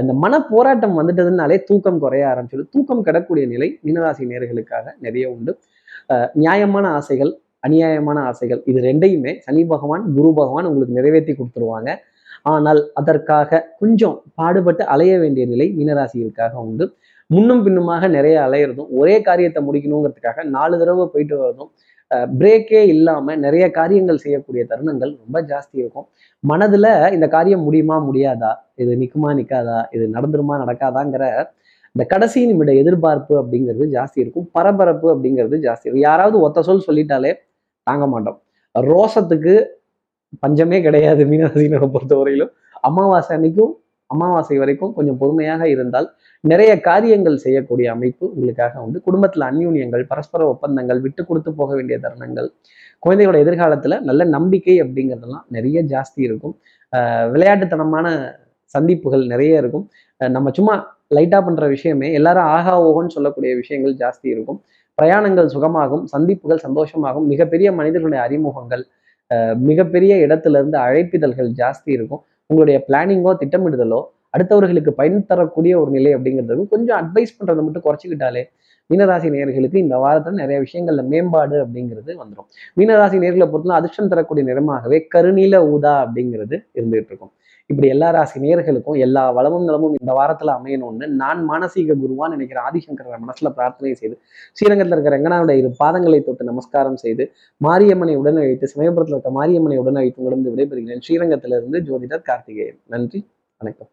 இந்த மன போராட்டம் வந்துட்டதுனாலே தூக்கம் குறைய ஆரம்பிச்சிடும். தூக்கம் கிடக்கூடிய நிலை மீனராசி நேர்களுக்காக நிறைய உண்டு. நியாயமான ஆசைகள் அநியாயமான ஆசைகள் இது ரெண்டையுமே சனி பகவான் குரு பகவான் உங்களுக்கு நிறைவேற்றி கொடுத்துருவாங்க. ஆனால் அதற்காக கொஞ்சம் பாடுபட்டு அலைய வேண்டிய நிலை மீனராசிகளுக்காக உண்டு. முன்னும் பின்னுமாக நிறைய அலையிறதும் ஒரே காரியத்தை முடிக்கணுங்கிறதுக்காக நாலு தடவை போயிட்டு வரதும் பிரேக்கே இல்லாமல் நிறைய காரியங்கள் செய்யக்கூடிய தருணங்கள் ரொம்ப ஜாஸ்தி இருக்கும். மனதில் இந்த காரியம் முடியுமா முடியாதா? இது நிற்குமா நிற்காதா இது நடந்துருமா நடக்காதாங்கிற இந்த கடைசி நிமிட எதிர்பார்ப்பு அப்படிங்கிறது ஜாஸ்தி இருக்கும். பரபரப்பு அப்படிங்கிறது ஜாஸ்தி இருக்கும். யாராவது ஒத்த சொல் சொல்லிட்டாலே தாங்க மாட்டோம். ரோசத்துக்கு பஞ்சமே கிடையாது மீனராசினரை பொறுத்தவரையிலும். அமாவாசை அன்னைக்கும் அமாவாசை வரைக்கும் கொஞ்சம் பொறுமையாக இருந்தால் நிறைய காரியங்கள் செய்யக்கூடிய அமைப்பு உங்களுக்காக வந்து குடும்பத்தில் அந்யூன்யங்கள் பரஸ்பர ஒப்பந்தங்கள் விட்டு கொடுத்து போக வேண்டிய தருணங்கள் குழந்தைகளோட எதிர்காலத்தில் நல்ல நம்பிக்கை அப்படிங்கிறதெல்லாம் நிறைய ஜாஸ்தி இருக்கும். விளையாட்டுத்தனமான சந்திப்புகள் நிறைய இருக்கும். நம்ம சும்மா லைட்டாக பண்ணுற விஷயமே எல்லாரும் ஆகா ஓகோன்னு சொல்லக்கூடிய விஷயங்கள் ஜாஸ்தி இருக்கும். பிரயாணங்கள் சுகமாகும் சந்திப்புகள் சந்தோஷமாகும் மிகப்பெரிய மனிதர்களுடைய அறிமுகங்கள் மிகப்பெரிய இடத்துல இருந்து அழைப்பிதழ்கள் ஜாஸ்தி இருக்கும். உங்களுடைய பிளானிங்கோ திட்டமிடுதலோ அடுத்தவர்களுக்கு பயன் தரக்கூடிய ஒரு நிலை அப்படிங்கிறது கொஞ்சம் அட்வைஸ் பண்ணுறதை மட்டும் குறைச்சிக்கிட்டாலே மீனராசி நேர்களுக்கு இந்த வாரத்தில் நிறைய விஷயங்கள்ல மேம்பாடு அப்படிங்கிறது வந்துடும் மீனராசி நேர்களை பொறுத்தவரை அதிர்ஷ்டம் தரக்கூடிய நிறமாகவே கருநீல ஊதா அப்படிங்கிறது இருந்துகிட்டு இருக்கும். இப்படி எல்லா ராசி நேர்களுக்கும் எல்லா வளமும் நலமும் இந்த வாரத்துல அமையணும்னு நான் மானசீக குருவான் நினைக்கிற ஆதிசங்கர மனசுல பிரார்த்தனை செய்து ஸ்ரீரங்கத்தில் இருக்கிற ரங்கனாவுடைய இரு பாதங்களை தொட்டு நமஸ்காரம் செய்து மாரியம்மனை உடன் அழைத்து சமயபுரத்தில் இருக்க மாரியம்மனை உடன் அழைத்து உடனே விடைபெறுகிறேன். ஸ்ரீரங்கத்திலிருந்து ஜோதிடர் கார்த்திகேயன். நன்றி. வணக்கம்.